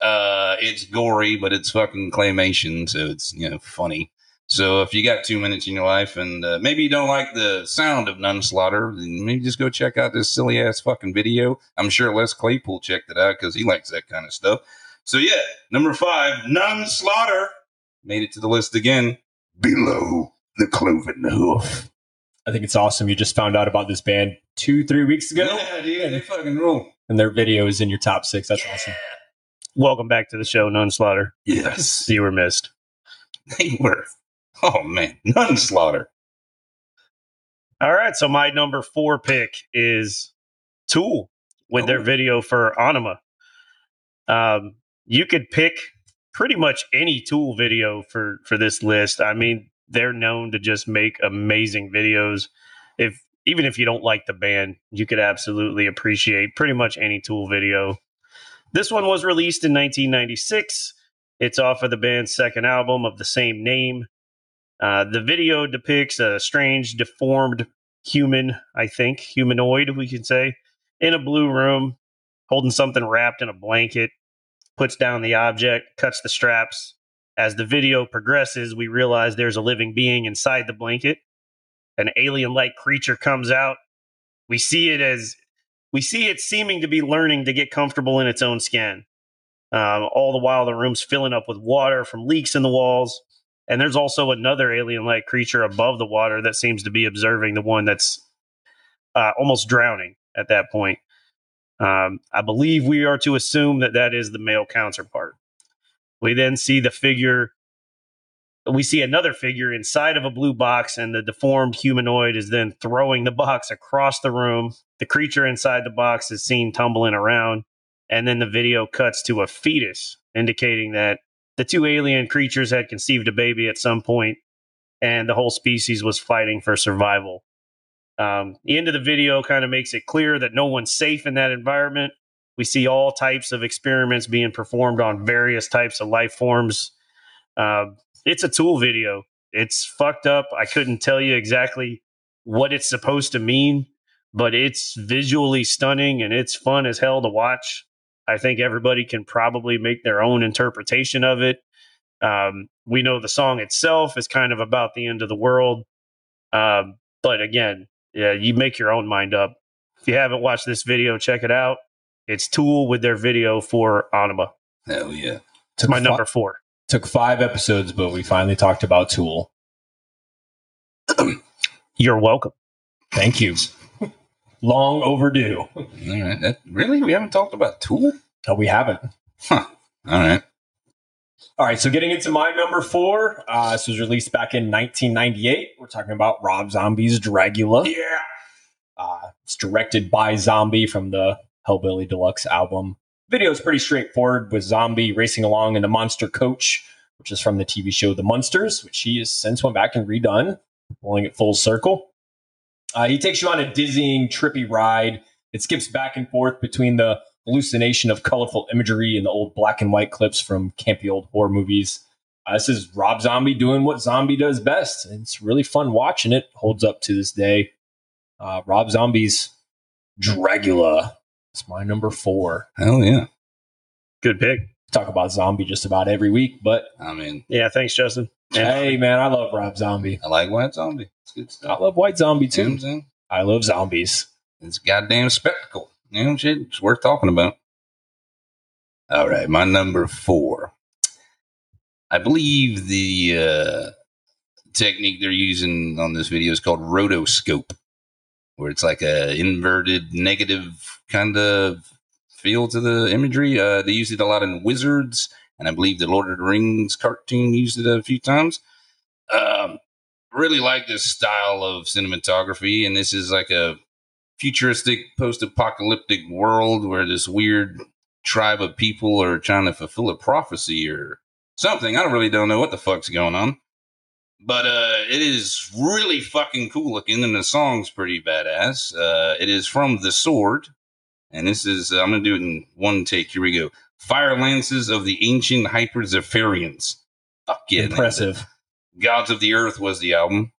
Uh, it's gory, but it's fucking claymation, so it's you know funny. So if you got two minutes in your life and uh, maybe you don't like the sound of Nunslaughter, then maybe just go check out this silly ass fucking video. I'm sure Les Claypool checked it out because he likes that kind of stuff. So yeah, number five, Nunslaughter made it to the list again. Below the cloven hoof. I think it's awesome. You just found out about this band two, three weeks ago, Yeah, dude, they fucking rule. and their video is in your top six. That's awesome. Welcome back to the show, Nunslaughter. Yes, You were missed. they were. Oh man, [laughs] Nunslaughter. All right. So my number four pick is Tool with their Oh. video for Anima. Um, you could pick pretty much any Tool video for for this list. I mean, they're known to just make amazing videos. If even if you don't like the band, you could absolutely appreciate pretty much any Tool video. This one was released in 1996. It's off of the band's second album of the same name. Uh, the video depicts a strange, deformed human, I think, humanoid, we can say, in a blue room, holding something wrapped in a blanket, puts down the object, cuts the straps. As the video progresses, we realize there's a living being inside the blanket. An alien like creature comes out. We see it as we see it seeming to be learning to get comfortable in its own skin. Um, all the while, the room's filling up with water from leaks in the walls. And there's also another alien like creature above the water that seems to be observing the one that's uh, almost drowning at that point. Um, I believe we are to assume that that is the male counterpart. We then see the figure. We see another figure inside of a blue box, and the deformed humanoid is then throwing the box across the room. The creature inside the box is seen tumbling around, and then the video cuts to a fetus, indicating that the two alien creatures had conceived a baby at some point, and the whole species was fighting for survival. Um, the end of the video kind of makes it clear that no one's safe in that environment. We see all types of experiments being performed on various types of life forms. Uh, it's a tool video. It's fucked up. I couldn't tell you exactly what it's supposed to mean, but it's visually stunning and it's fun as hell to watch. I think everybody can probably make their own interpretation of it. Um, we know the song itself is kind of about the end of the world. Um, but again, yeah, you make your own mind up. If you haven't watched this video, check it out. It's Tool with their video for Anima. Hell yeah. Took My fi- number four. took five episodes, but we finally talked about Tool. [clears throat] You're welcome. Thank you. Long overdue. All right. That, really? We haven't talked about Tool? No, we haven't. All right. All right, so getting into my number four, uh, this was released back in 1998. We're talking about Rob Zombie's Dragula. Yeah. Uh, it's directed by Zombie from the Hellbilly Deluxe album. Video is pretty straightforward with Zombie racing along in a monster coach, which is from the TV show The Munsters, which he has since went back and redone, pulling it full circle. Uh, he takes you on a dizzying, trippy ride. It skips back and forth between the hallucination of colorful imagery and the old black and white clips from campy old horror movies. Uh, this is Rob Zombie doing what Zombie does best. And it's really fun watching it. Holds up to this day. Uh, Rob Zombie's Dragula. It's my number four. Hell yeah. Good pick. Talk about Zombie just about every week, but I mean, Yeah, thanks, Justin. And hey, man, I love Rob Zombie. I like White Zombie. It's good I love White Zombie You know what I'm too. I love zombies. It's a goddamn spectacle. You know, shit, it's worth talking about. All right, my number four. I believe the uh, technique they're using on this video is called rotoscope, where it's like a inverted negative kind of feel to the imagery. Uh, they use it a lot in Wizards, and I believe the Lord of the Rings cartoon used it a few times. Um, really like this style of cinematography, and this is like a futuristic post-apocalyptic world where this weird tribe of people are trying to fulfill a prophecy or something. I really don't know what the fuck's going on. But uh, it is really fucking cool looking, and the song's pretty badass. Uh, it is from The Sword, and this is, uh, I'm going to do it in one take. Here we go. Fire Lances of the Ancient Hyperzephyrians. Fuck yeah. Impressive. Gods of the Earth was the album.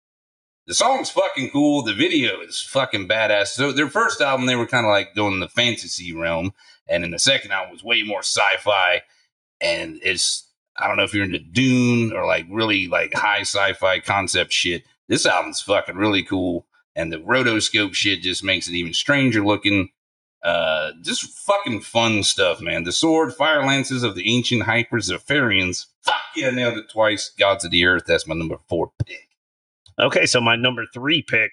The song's fucking cool. The video is fucking badass. So their first album, they were kind of like going the fantasy realm, and then the second album was way more sci-fi. And it's I don't know if you're into Dune or like really like high sci-fi concept shit. This album's fucking really cool, and the rotoscope shit just makes it even stranger looking. Uh, just fucking fun stuff, man. The sword, fire lances of the ancient Hyperzephyrians. Fuck yeah, nailed it twice. Gods of the Earth. That's my number four pick. Okay, so my number three pick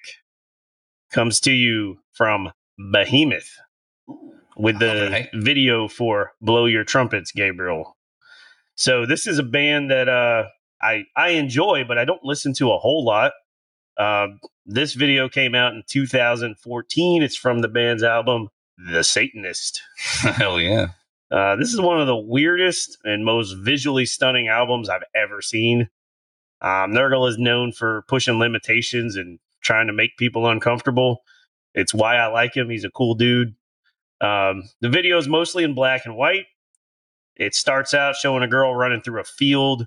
comes to you from Behemoth with the video for "Blow Your Trumpets," Gabriel. So this is a band that uh, I I enjoy, but I don't listen to a whole lot. Um, this video came out in 2014. It's from the band's album "The Satanist." [laughs] Hell yeah. Uh, this is one of the weirdest and most visually stunning albums I've ever seen. Um, Nergal is known for pushing limitations and trying to make people uncomfortable. It's why I like him. He's a cool dude. Um, the video is mostly in black and white. It starts out showing a girl running through a field.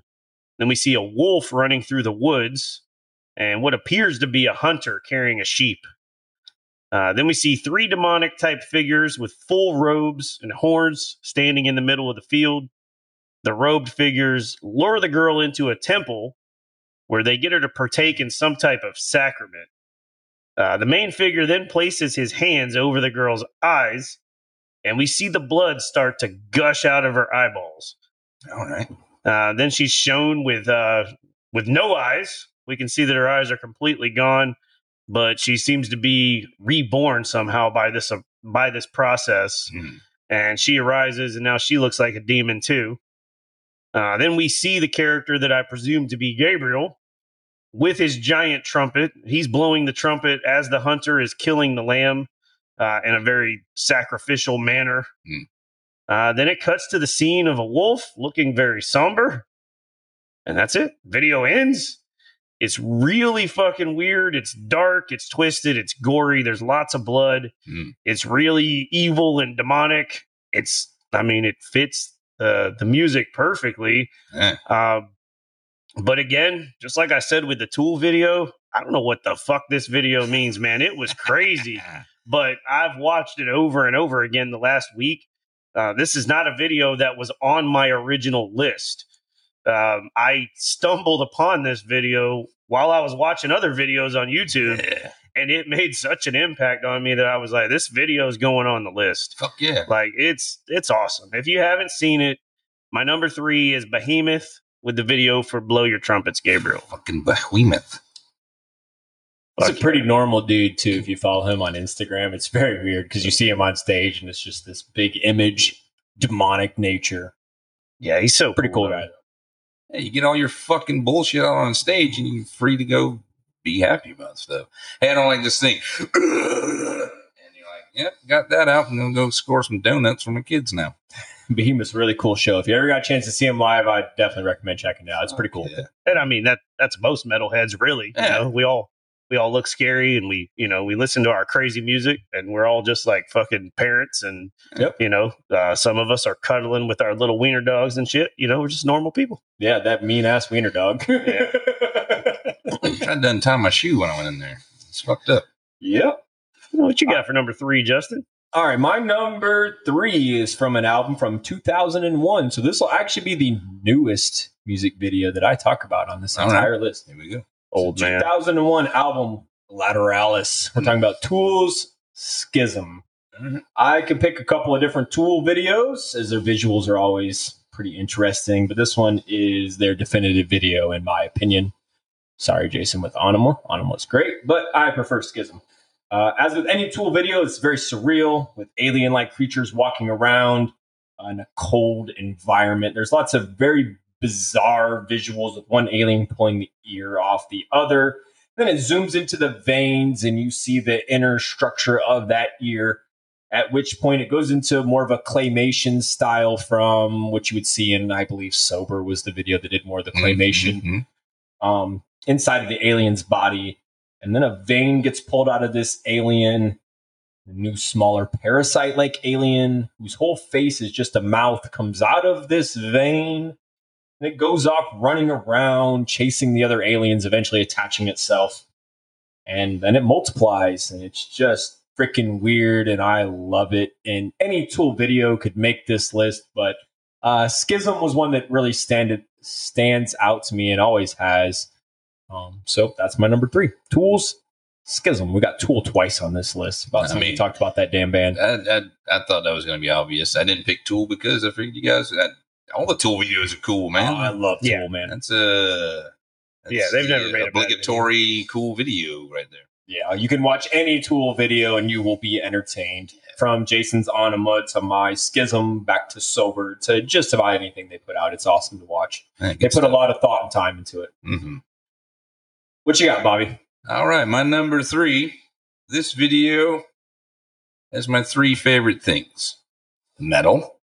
Then we see a wolf running through the woods and what appears to be a hunter carrying a sheep. Uh, then we see three demonic type figures with full robes and horns standing in the middle of the field. The robed figures lure the girl into a temple where they get her to partake in some type of sacrament. Uh, the main figure then places his hands over the girl's eyes, and we see the blood start to gush out of her eyeballs. All right. Uh, then she's shown with uh, with no eyes. We can see that her eyes are completely gone, but she seems to be reborn somehow by this uh, by this process. Hmm. And she arises, and now she looks like a demon too. Uh, then we see the character that I presume to be Gabriel with his giant trumpet. He's blowing the trumpet as the hunter is killing the lamb uh, in a very sacrificial manner. Uh, then it cuts to the scene of a wolf looking very somber. And that's it. Video ends. It's really fucking weird. It's dark. It's twisted. It's gory. There's lots of blood. Hmm. It's really evil and demonic. It's, I mean, it fits the the music perfectly. Yeah. Um, but again, just like I said with the Tool video, I don't know what the fuck this video means, man. It was crazy [laughs] but I've watched it over and over again the last week. Uh, this is not a video that was on my original list. Um, I stumbled upon this video while I was watching other videos on YouTube, Yeah. and it made such an impact on me that I was like, "This video is going on the list." Fuck yeah. Like it's it's awesome. If you haven't seen it, my number three is Behemoth with the video for "Blow Your Trumpets," Gabriel. Fucking behemoth. He's Fuck a pretty normal dude too. If you follow him on Instagram, it's very weird because you see him on stage and it's just this big image, demonic nature. Yeah, he's so Pretty cool though. guy. Hey, you get all your fucking bullshit out on stage and you're free to go be happy about stuff. Hey, I don't like this thing. [clears throat] and you're like, yep, got that out. I'm going to go score some donuts for my kids now. [laughs] Behemoth's a really cool show. If you ever got a chance to see him live, I definitely recommend checking it out. It's pretty cool. Yeah. And I mean that that's most metalheads really. You Yeah. know, we all we all look scary and we you know we listen to our crazy music and we're all just like fucking parents and Yep. you know uh, some of us are cuddling with our little wiener dogs and shit you know we're just normal people Yeah, that mean ass wiener dog. [laughs] Yeah. I [laughs] tried to untie my shoe when I went in there. It's fucked up. yep. what you got for number three justin All right, my number three is from an album from 2001. So this will actually be the newest music video that I talk about on this All right. entire list. Here we go. Old man 2001 album Lateralus. We're talking about Tools Schism. Mhm. I could pick a couple of different Tool videos as their visuals are always pretty interesting, but this one is their definitive video in my opinion. Sorry, Jason, with Anima. Anima's great, but I prefer Schism. Uh, as with any Tool video, it's very surreal with alien like creatures walking around in a cold environment. There's lots of very bizarre visuals with one alien pulling the ear off the other. Then it zooms into the veins and you see the inner structure of that ear. At which point it goes into more of a claymation style from what you would see in, I believe, Sober was the video that did more of the claymation Mhm. um, inside of the alien's body. And then a vein gets pulled out of this alien, a new, smaller parasite like alien whose whole face is just a mouth comes out of this vein. And it goes off running around, chasing the other aliens, eventually attaching itself. And then it multiplies, and it's just freaking weird, and I love it. And any tool video could make this list, but uh, Schism was one that really standed stands out to me and always has. Um, so that's my number three. Tools, Schism. We got Tool twice on this list. About I time we mean- talked about that damn band. I, I, I thought that was going to be obvious. I didn't pick Tool because I figured you guys, I, all the Tool videos are cool, man. Oh, I love Tool, Yeah. man. That's a that's Yeah, they've never the made a obligatory cool video right there. Yeah, you can watch any Tool video and you will be entertained. From Jason's Anima to my Schism, back to Sober to just about anything they put out. It's awesome to watch. They put a lot of thought and time into it. hmm What you got, Bobby? All right, my number three. This video has my three favorite things: metal,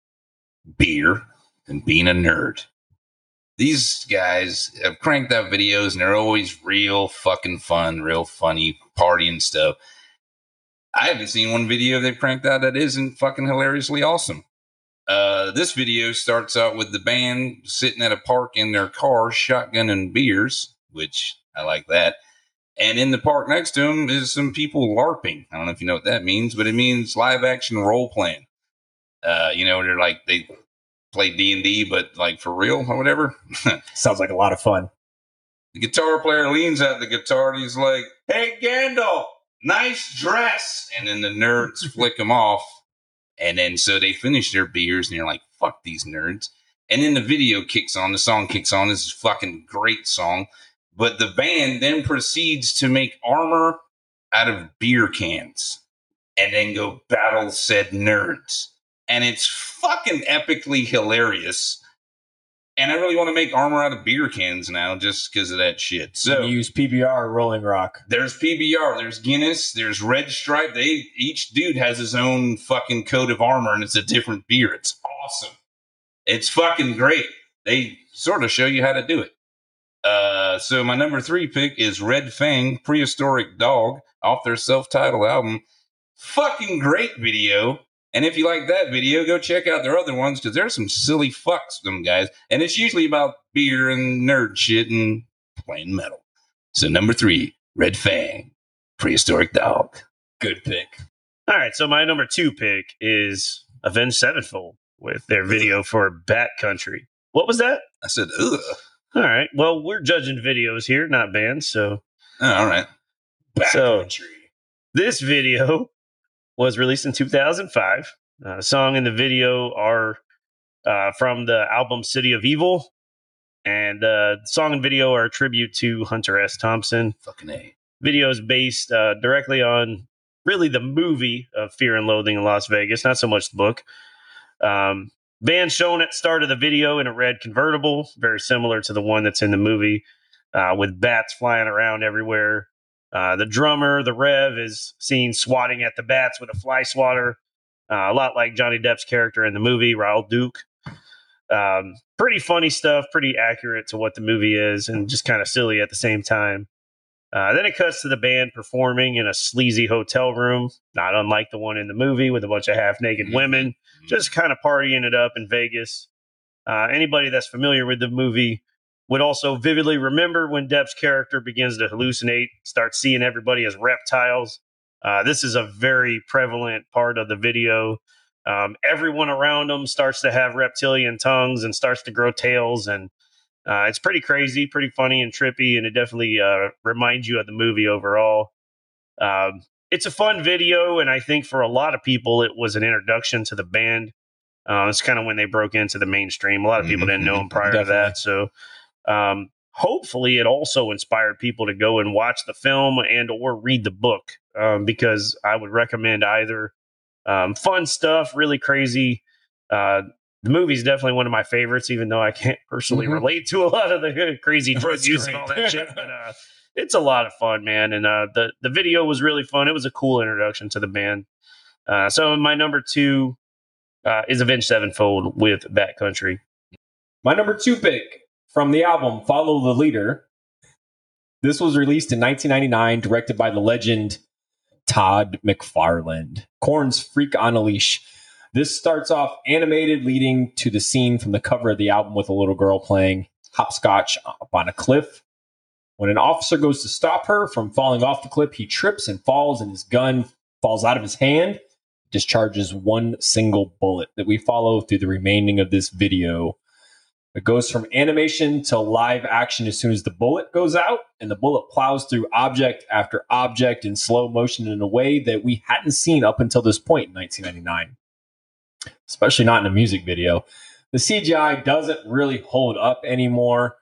beer, and being a nerd. These guys have cranked out videos, and they're always real fucking fun, real funny, partying stuff. I haven't seen one video they've cranked out that isn't fucking hilariously awesome. Uh, this video starts out with the band sitting at a park in their car, shotgunning beers, which I like that. And in the park next to them is some people LARPing. I don't know if you know what that means, but it means live action role playing. Uh, you know, they're like they play D and D, but like for real or whatever. [laughs] Sounds like a lot of fun. The guitar player leans out the guitar and he's like, Hey, Gandalf, nice dress. And then the nerds [laughs] flick him off. And then so they finish their beers and you're like, fuck these nerds. And then the video kicks on, the song kicks on. This is a fucking great song. But the band then proceeds to make armor out of beer cans and then go battle said nerds. And it's fucking epically hilarious. And I really want to make armor out of beer cans now just because of that shit. So You use PBR or Rolling Rock. there's PBR, there's Guinness, there's Red Stripe. They each dude has his own fucking coat of armor and it's a different beer. It's awesome. It's fucking great. They sort of show you how to do it. Uh, so my number three pick is Red Fang Prehistoric Dog off their self-titled album. Fucking great video. And if you like that video, go check out their other ones because there's some silly fucks, them guys. And it's usually about beer and nerd shit and playing metal. So number three, Red Fang, Prehistoric Dog. Good pick. All right, so my number two pick is Avenged Sevenfold with their video for Bat Country. What was that? I said, ugh. All right, well, we're judging videos here, not bands. So Oh, all right. So- Backcountry. this video was released in 2005. Uh, the song and the video are uh, from the album City of Evil, and uh, the song and video are a tribute to Hunter S. Thompson. Fucking A. Video is based uh, directly on really the movie of Fear and Loathing in Las Vegas, not so much the book. Um, band shown at the start of the video in a red convertible, very similar to the one that's in the movie, uh, with bats flying around everywhere. Uh, the drummer, the Rev, is seen swatting at the bats with a fly swatter, uh, a lot like Johnny Depp's character in the movie, Raul Duke. Um, pretty funny stuff, pretty accurate to what the movie is, and just kind of silly at the same time. Uh, then it cuts to the band performing in a sleazy hotel room, not unlike the one in the movie with a bunch of half naked Mhm. women, just kind of partying it up in Vegas. Uh, anybody that's familiar with the movie would also vividly remember when Depp's character begins to hallucinate, starts seeing everybody as reptiles. Uh, this is a very prevalent part of the video. Um, everyone around him starts to have reptilian tongues and starts to grow tails, and uh, it's pretty crazy, pretty funny and trippy, and it definitely uh, reminds you of the movie overall. Um, it's a fun video, and I think for a lot of people, it was an introduction to the band. Uh, it's kind of when they broke into the mainstream. A lot of people didn't know them prior to that, so um, hopefully, it also inspired people to go and watch the film and or read the book um, because I would recommend either. Um, fun stuff, really crazy. Uh, the movie's definitely one of my favorites, even though I can't personally Mhm. relate to a lot of the [laughs] crazy [laughs] drug That's use and all that shit. But uh, [laughs] it's a lot of fun, man. And uh, the the video was really fun. It was a cool introduction to the band. Uh, so my number two uh, is Avenged Sevenfold with Bat Country. My number two pick from the album Follow the Leader. This was released in 1999, directed by the legend Todd McFarlane. Korn's Freak on a Leash. This starts off animated, leading to the scene from the cover of the album with a little girl playing hopscotch up on a cliff. When an officer goes to stop her from falling off the cliff, he trips and falls, and his gun falls out of his hand, discharges one single bullet that we follow through the remaining of this video. It goes from animation to live action as soon as the bullet goes out, and the bullet plows through object after object in slow motion in a way that we hadn't seen up until this point in 1999, especially not in a music video. The CGI doesn't really hold up anymore,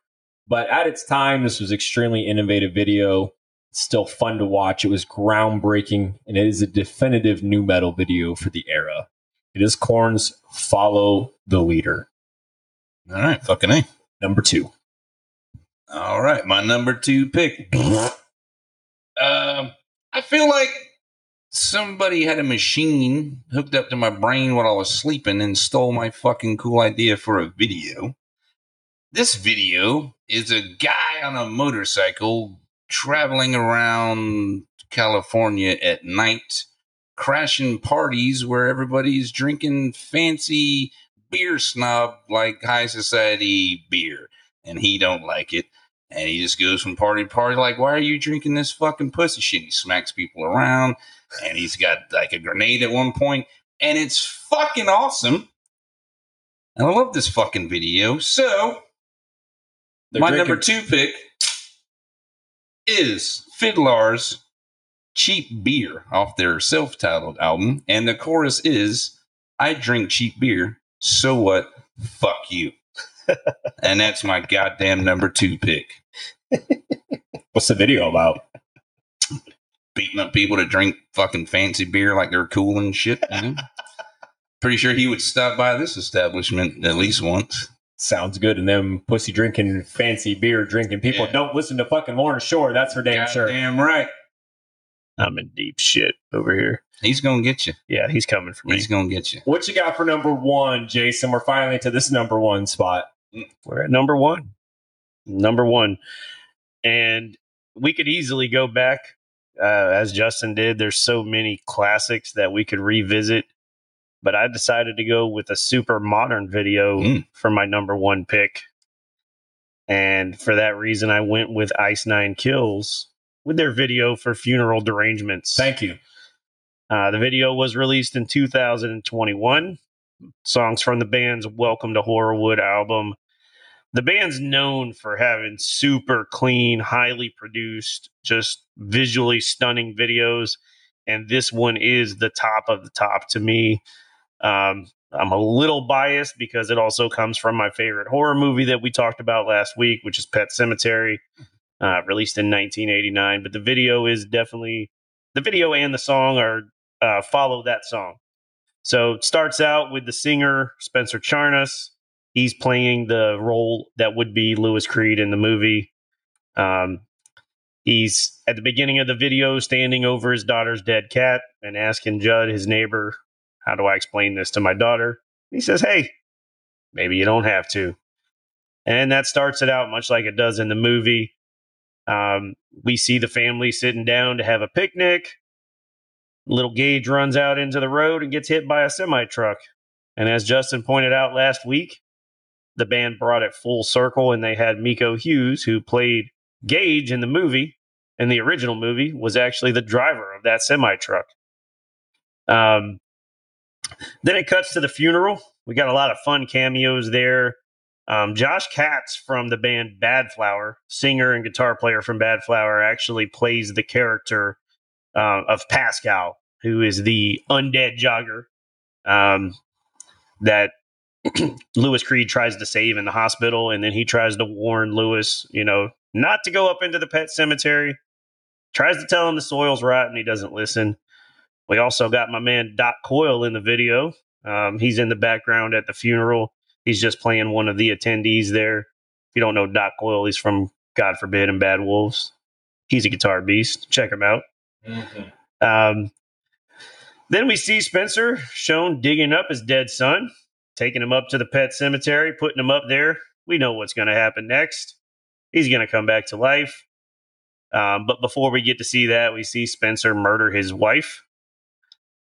but at its time, this was extremely innovative video. It's still fun to watch. It was groundbreaking, and it is a definitive nu metal video for the era. It is Korn's "Follow the Leader." All right, fucking A. Number two. All right, my number two pick. um, I feel like somebody had a machine hooked up to my brain while I was sleeping and stole my fucking cool idea for a video. This video is a guy on a motorcycle traveling around California at night, crashing parties where everybody's drinking fancy beer snob like high society beer and he don't like it and he just goes from party to party like why are you drinking this fucking pussy shit? He smacks people around and he's got like a grenade at one point and it's fucking awesome. And i love this fucking video. So They're my drinking- number two pick is Fidlar's cheap beer off their self-titled album and the chorus is i drink cheap beer so what fuck you and that's my goddamn number two pick What's the video about? beating up people to drink fucking fancy beer like they're cool and shit you know? pretty sure he would stop by this establishment at least once Sounds good. And them pussy drinking, fancy beer drinking people Yeah. don't listen to fucking Lawrence Shore. That's for damn sure. Damn right I'm in deep shit over here. he's gonna get you Yeah, he's coming for me. he's gonna get you What you got for number one, Jason? We're finally to this number one spot. We're at number one. Number one. And we could easily go back, uh, as Justin did. There's so many classics that we could revisit. But I decided to go with a super modern video Mm. for my number one pick. And for that reason, I went with Ice Nine Kills with their video for Funeral Derangements. Thank you. Uh, the video was released in 2021. Songs from the band's Welcome to Horrorwood album. The band's known for having super clean, highly produced, just visually stunning videos. And this one is the top of the top to me. Um, I'm a little biased because it also comes from my favorite horror movie that we talked about last week, which is Pet Sematary, uh, released in 1989. But the video is definitely the video and the song are uh, follow that song. So it starts out with the singer Spencer Charnas. He's playing the role that would be Louis Creed in the movie. Um, he's at the beginning of the video standing over his daughter's dead cat and asking Judd, his neighbor, how do I explain this to my daughter? He says, Hey, maybe you don't have to. And that starts it out much like it does in the movie. Um, we see the family sitting down to have a picnic. Little Gage runs out into the road and gets hit by a semi truck. And as Justin pointed out last week, the band brought it full circle and they had Miko Hughes, who played Gage in the movie, in the original movie, was actually the driver of that semi truck. Um, then it cuts to the funeral. We got a lot of fun cameos there. Um, Josh Katz from the band Badflower, singer and guitar player from Badflower, actually plays the character uh, of Pascal, who is the undead jogger um, that [clears throat] Louis Creed tries to save in the hospital, and then he tries to warn Louis, you know, not to go up into the pet cemetery. Tries to tell him the soil's rotten, he doesn't listen. We also got my man Doc Coyle in the video. Um, he's in the background at the funeral. He's just playing one of the attendees there. If you don't know Doc Coyle, he's from God Forbid and Bad Wolves. He's a guitar beast. Check him out. Um, then we see Spencer shown digging up his dead son, taking him up to the pet cemetery, putting him up there. We know what's going to happen next. He's going to come back to life. Um, but before we get to see that, we see Spencer murder his wife,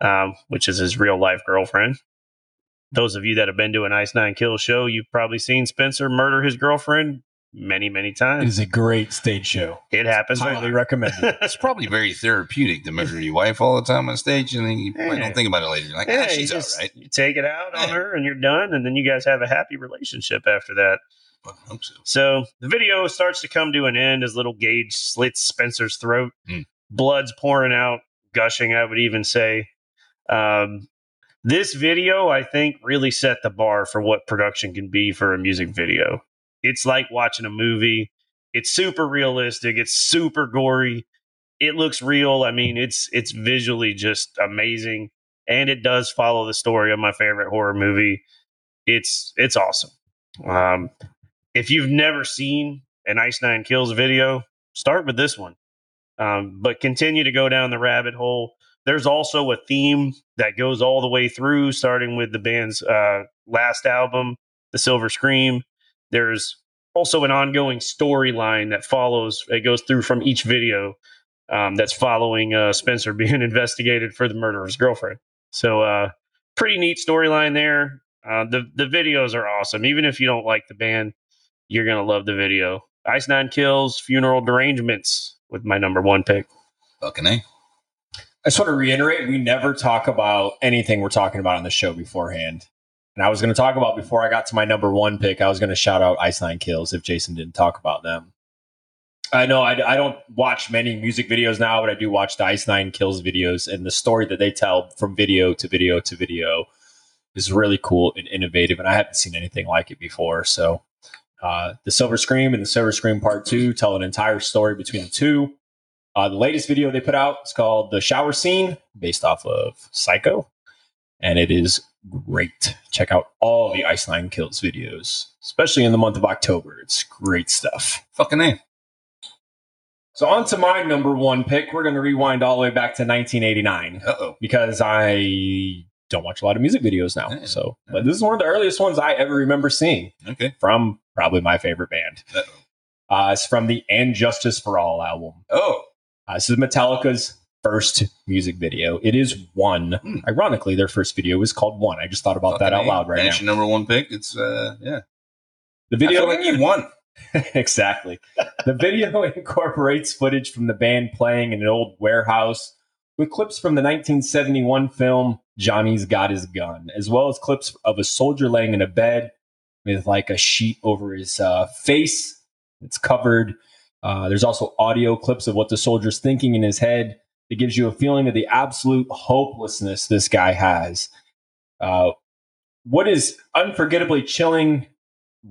um, which is his real life girlfriend. Those of you that have been to an Ice Nine Kills show, you've probably seen Spencer murder his girlfriend many, many times. It is a great stage show. It happens. a Highly lot. recommended. [laughs] It's probably very therapeutic to murder your wife all the time on stage, and then you probably Yeah. don't think about it later. You're like, Yeah, ah, she's all just- right. You take it out on her and you're done, and then you guys have a happy relationship after that. Fucking hope so. So the video starts to come to an end as little Gage slits Spencer's throat. Hmm. Blood's pouring out, gushing, I would even say. Um, this video, I think, really set the bar for what production can be for a music video. It's like watching a movie. It's super realistic. It's super gory. It looks real. I mean, it's it's visually just amazing, and it does follow the story of my favorite horror movie. It's it's awesome. Um, if you've never seen an Ice Nine Kills video, start with this one. Um, but continue to go down the rabbit hole. There's also a theme that goes all the way through, starting with the band's uh, last album, The Silver Scream. There's also an ongoing storyline that follows, it goes through from each video um, that's following uh, Spencer [laughs] being investigated for the murder of his girlfriend. So, uh, pretty neat storyline there. Uh, the, the videos are awesome. Even if you don't like the band, you're going to love the video. Ice Nine Kills, Funeral Derangements with my number one pick. Fucking A. I just want to reiterate we never talk about anything we're talking about on the show beforehand. And I was going to talk about before I got to my number one pick, I was going to shout out Ice Nine Kills if Jason didn't talk about them. I know I, I don't watch many music videos now, but I do watch the Ice Nine Kills videos, and the story that they tell from video to video to video is really cool and innovative, and I haven't seen anything like it before. So, uh, the Silver Scream and the Silver Scream Part Two tell an entire story between the two. Uh, the latest video they put out is called "The Shower Scene," based off of Psycho, and it is great. Check out all the Ice Nine Kills videos, especially in the month of October. It's great stuff. Fucking A. So on to my number one pick. We're going to rewind all the way back to 1989 Uh oh. because I don't watch a lot of music videos now. So, but this is one of the earliest ones I ever remember seeing Okay. from probably my favorite band. Uh-oh. Uh, it's from the And Justice for All album. Oh. Uh, this is Metallica's first music video. It is one. Hmm. Ironically, their first video was called One. I just thought about that out loud right That's now. your number one pick. It's uh yeah. The I video feel like you won. [laughs] [laughs] exactly. The video [laughs] incorporates footage from the band playing in an old warehouse with clips from the 1971 film Johnny's Got His Gun, as well as clips of a soldier laying in a bed with like a sheet over his uh, face. It's covered. Uh, there's also audio clips of what the soldier's thinking in his head. It gives you a feeling of the absolute hopelessness this guy has. Uh, what is unforgettably chilling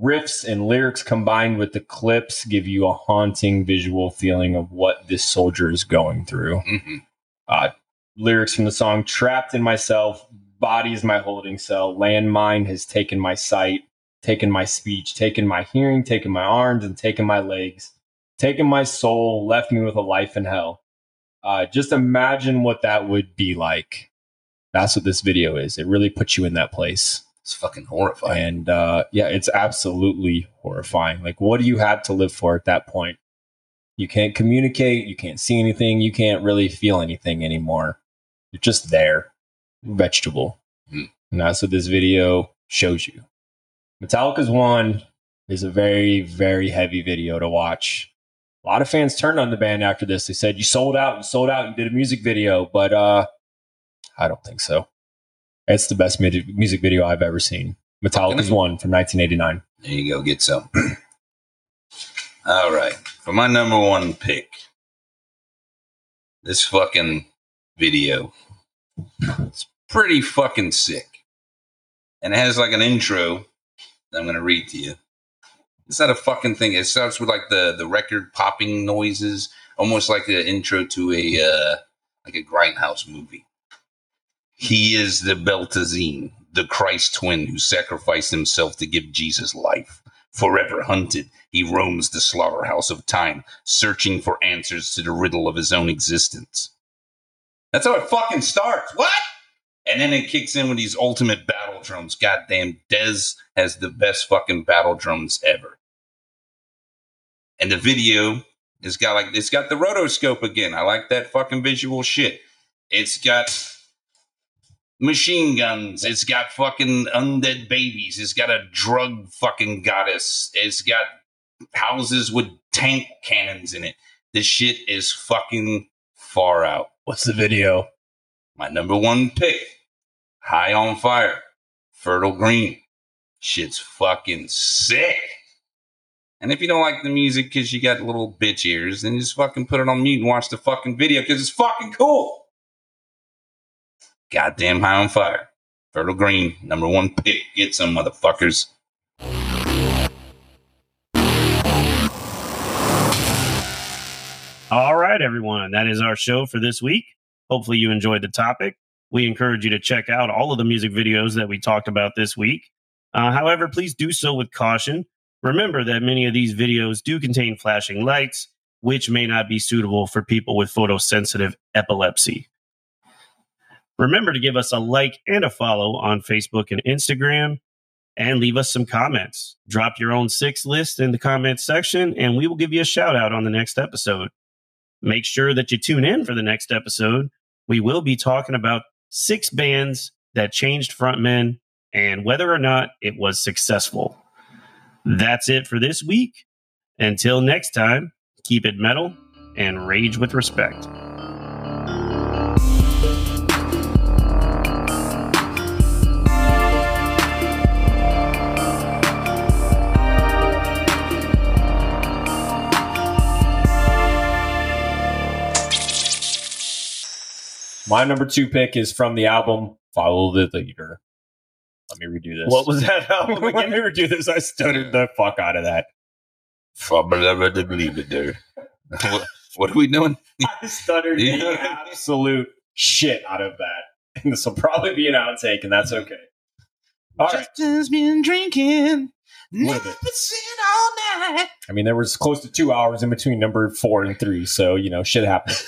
riffs and lyrics combined with the clips give you a haunting visual feeling of what this soldier is going through. hmm Uh, lyrics from the song Trapped in Myself, Body is my holding cell, Landmine has taken my sight, taken my speech, taken my hearing, taken my arms, and taken my legs, taken my soul, left me with a life in hell. Uh, just imagine what that would be like. That's what this video is. It really puts you in that place. It's fucking horrifying. And uh, yeah, it's absolutely horrifying. Like, what do you have to live for at that point? You can't communicate. You can't see anything. You can't really feel anything anymore. You're just there, vegetable. Hmm. And that's what this video shows you. Metallica's one is a very, very heavy video to watch. A lot of fans turned on the band after this. They said, You sold out, you sold out, you did a music video. But uh, I don't think so. It's the best music music video I've ever seen. Metallica's one from 1989. There you go, get some. [clears throat] All right. For my number one pick, this fucking video. It's pretty fucking sick. And it has like an intro that I'm going to read to you. It's not a fucking thing. It starts with like the, the record popping noises, almost like the intro to a uh, like a grindhouse movie. He is the Beltazine, the Christ twin who sacrificed himself to give Jesus life. Forever hunted, he roams the slaughterhouse of time, searching for answers to the riddle of his own existence. That's how it fucking starts. What? And then it kicks in with these ultimate battle drums. Goddamn, Des has the best fucking battle drums ever. And the video has got like it's got the rotoscope again. I like that fucking visual shit. It's got machine guns. It's got fucking undead babies. It's got a drug fucking goddess. It's got houses with tank cannons in it. This shit is fucking far out. What's the video? My number one pick, High on Fire, Fertile Green. Shit's fucking sick. And if you don't like the music because you got little bitch ears, then just fucking put it on mute and watch the fucking video because it's fucking cool. Goddamn High on Fire, Fertile Green, number one pick. Get some motherfuckers. All right, everyone. That is our show for this week. Hopefully, you enjoyed the topic. We encourage you to check out all of the music videos that we talked about this week. Uh, however, please do so with caution. Remember that many of these videos do contain flashing lights, which may not be suitable for people with photosensitive epilepsy. Remember to give us a like and a follow on Facebook and Instagram and leave us some comments. Drop your own six list in the comments section, and we will give you a shout out on the next episode. Make sure that you tune in for the next episode. We will be talking about six bands that changed frontmen and whether or not it was successful. That's it for this week. Until next time, keep it metal and rage with respect. My number two pick is from the album Follow the Leader. Let me redo this. What was that [laughs] album Let me redo this. I stuttered the fuck out of that. what, [laughs] what are we doing? I stuttered Yeah. the absolute shit out of that. [laughs] And this will probably be an outtake, and that's okay. All right. Justin's been drinking. Little bit. all night. I mean, there was close to two hours in between number four and three, so you know, shit happened.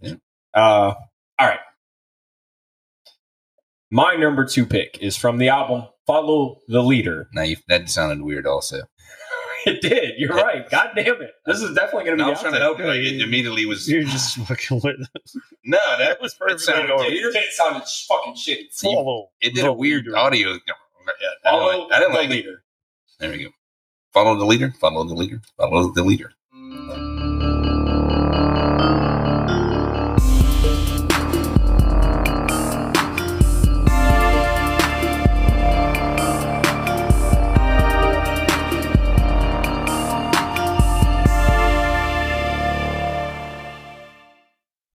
Yeah. uh, all right. My number two pick is from the album Follow the Leader. Now you, that sounded weird. Also, [laughs] It did. You're right. God damn it. This is definitely going to no, be I was trying to outtake. help you. It immediately was. You're just fucking with us. No, that That was it perfectly sounded normal. weird. Leader it sounded sh- fucking shitty. Follow. It did the a weird leader. audio. I didn't Follow like, I didn't the like it. leader. There we go. Follow the leader. Follow the leader. Follow the leader.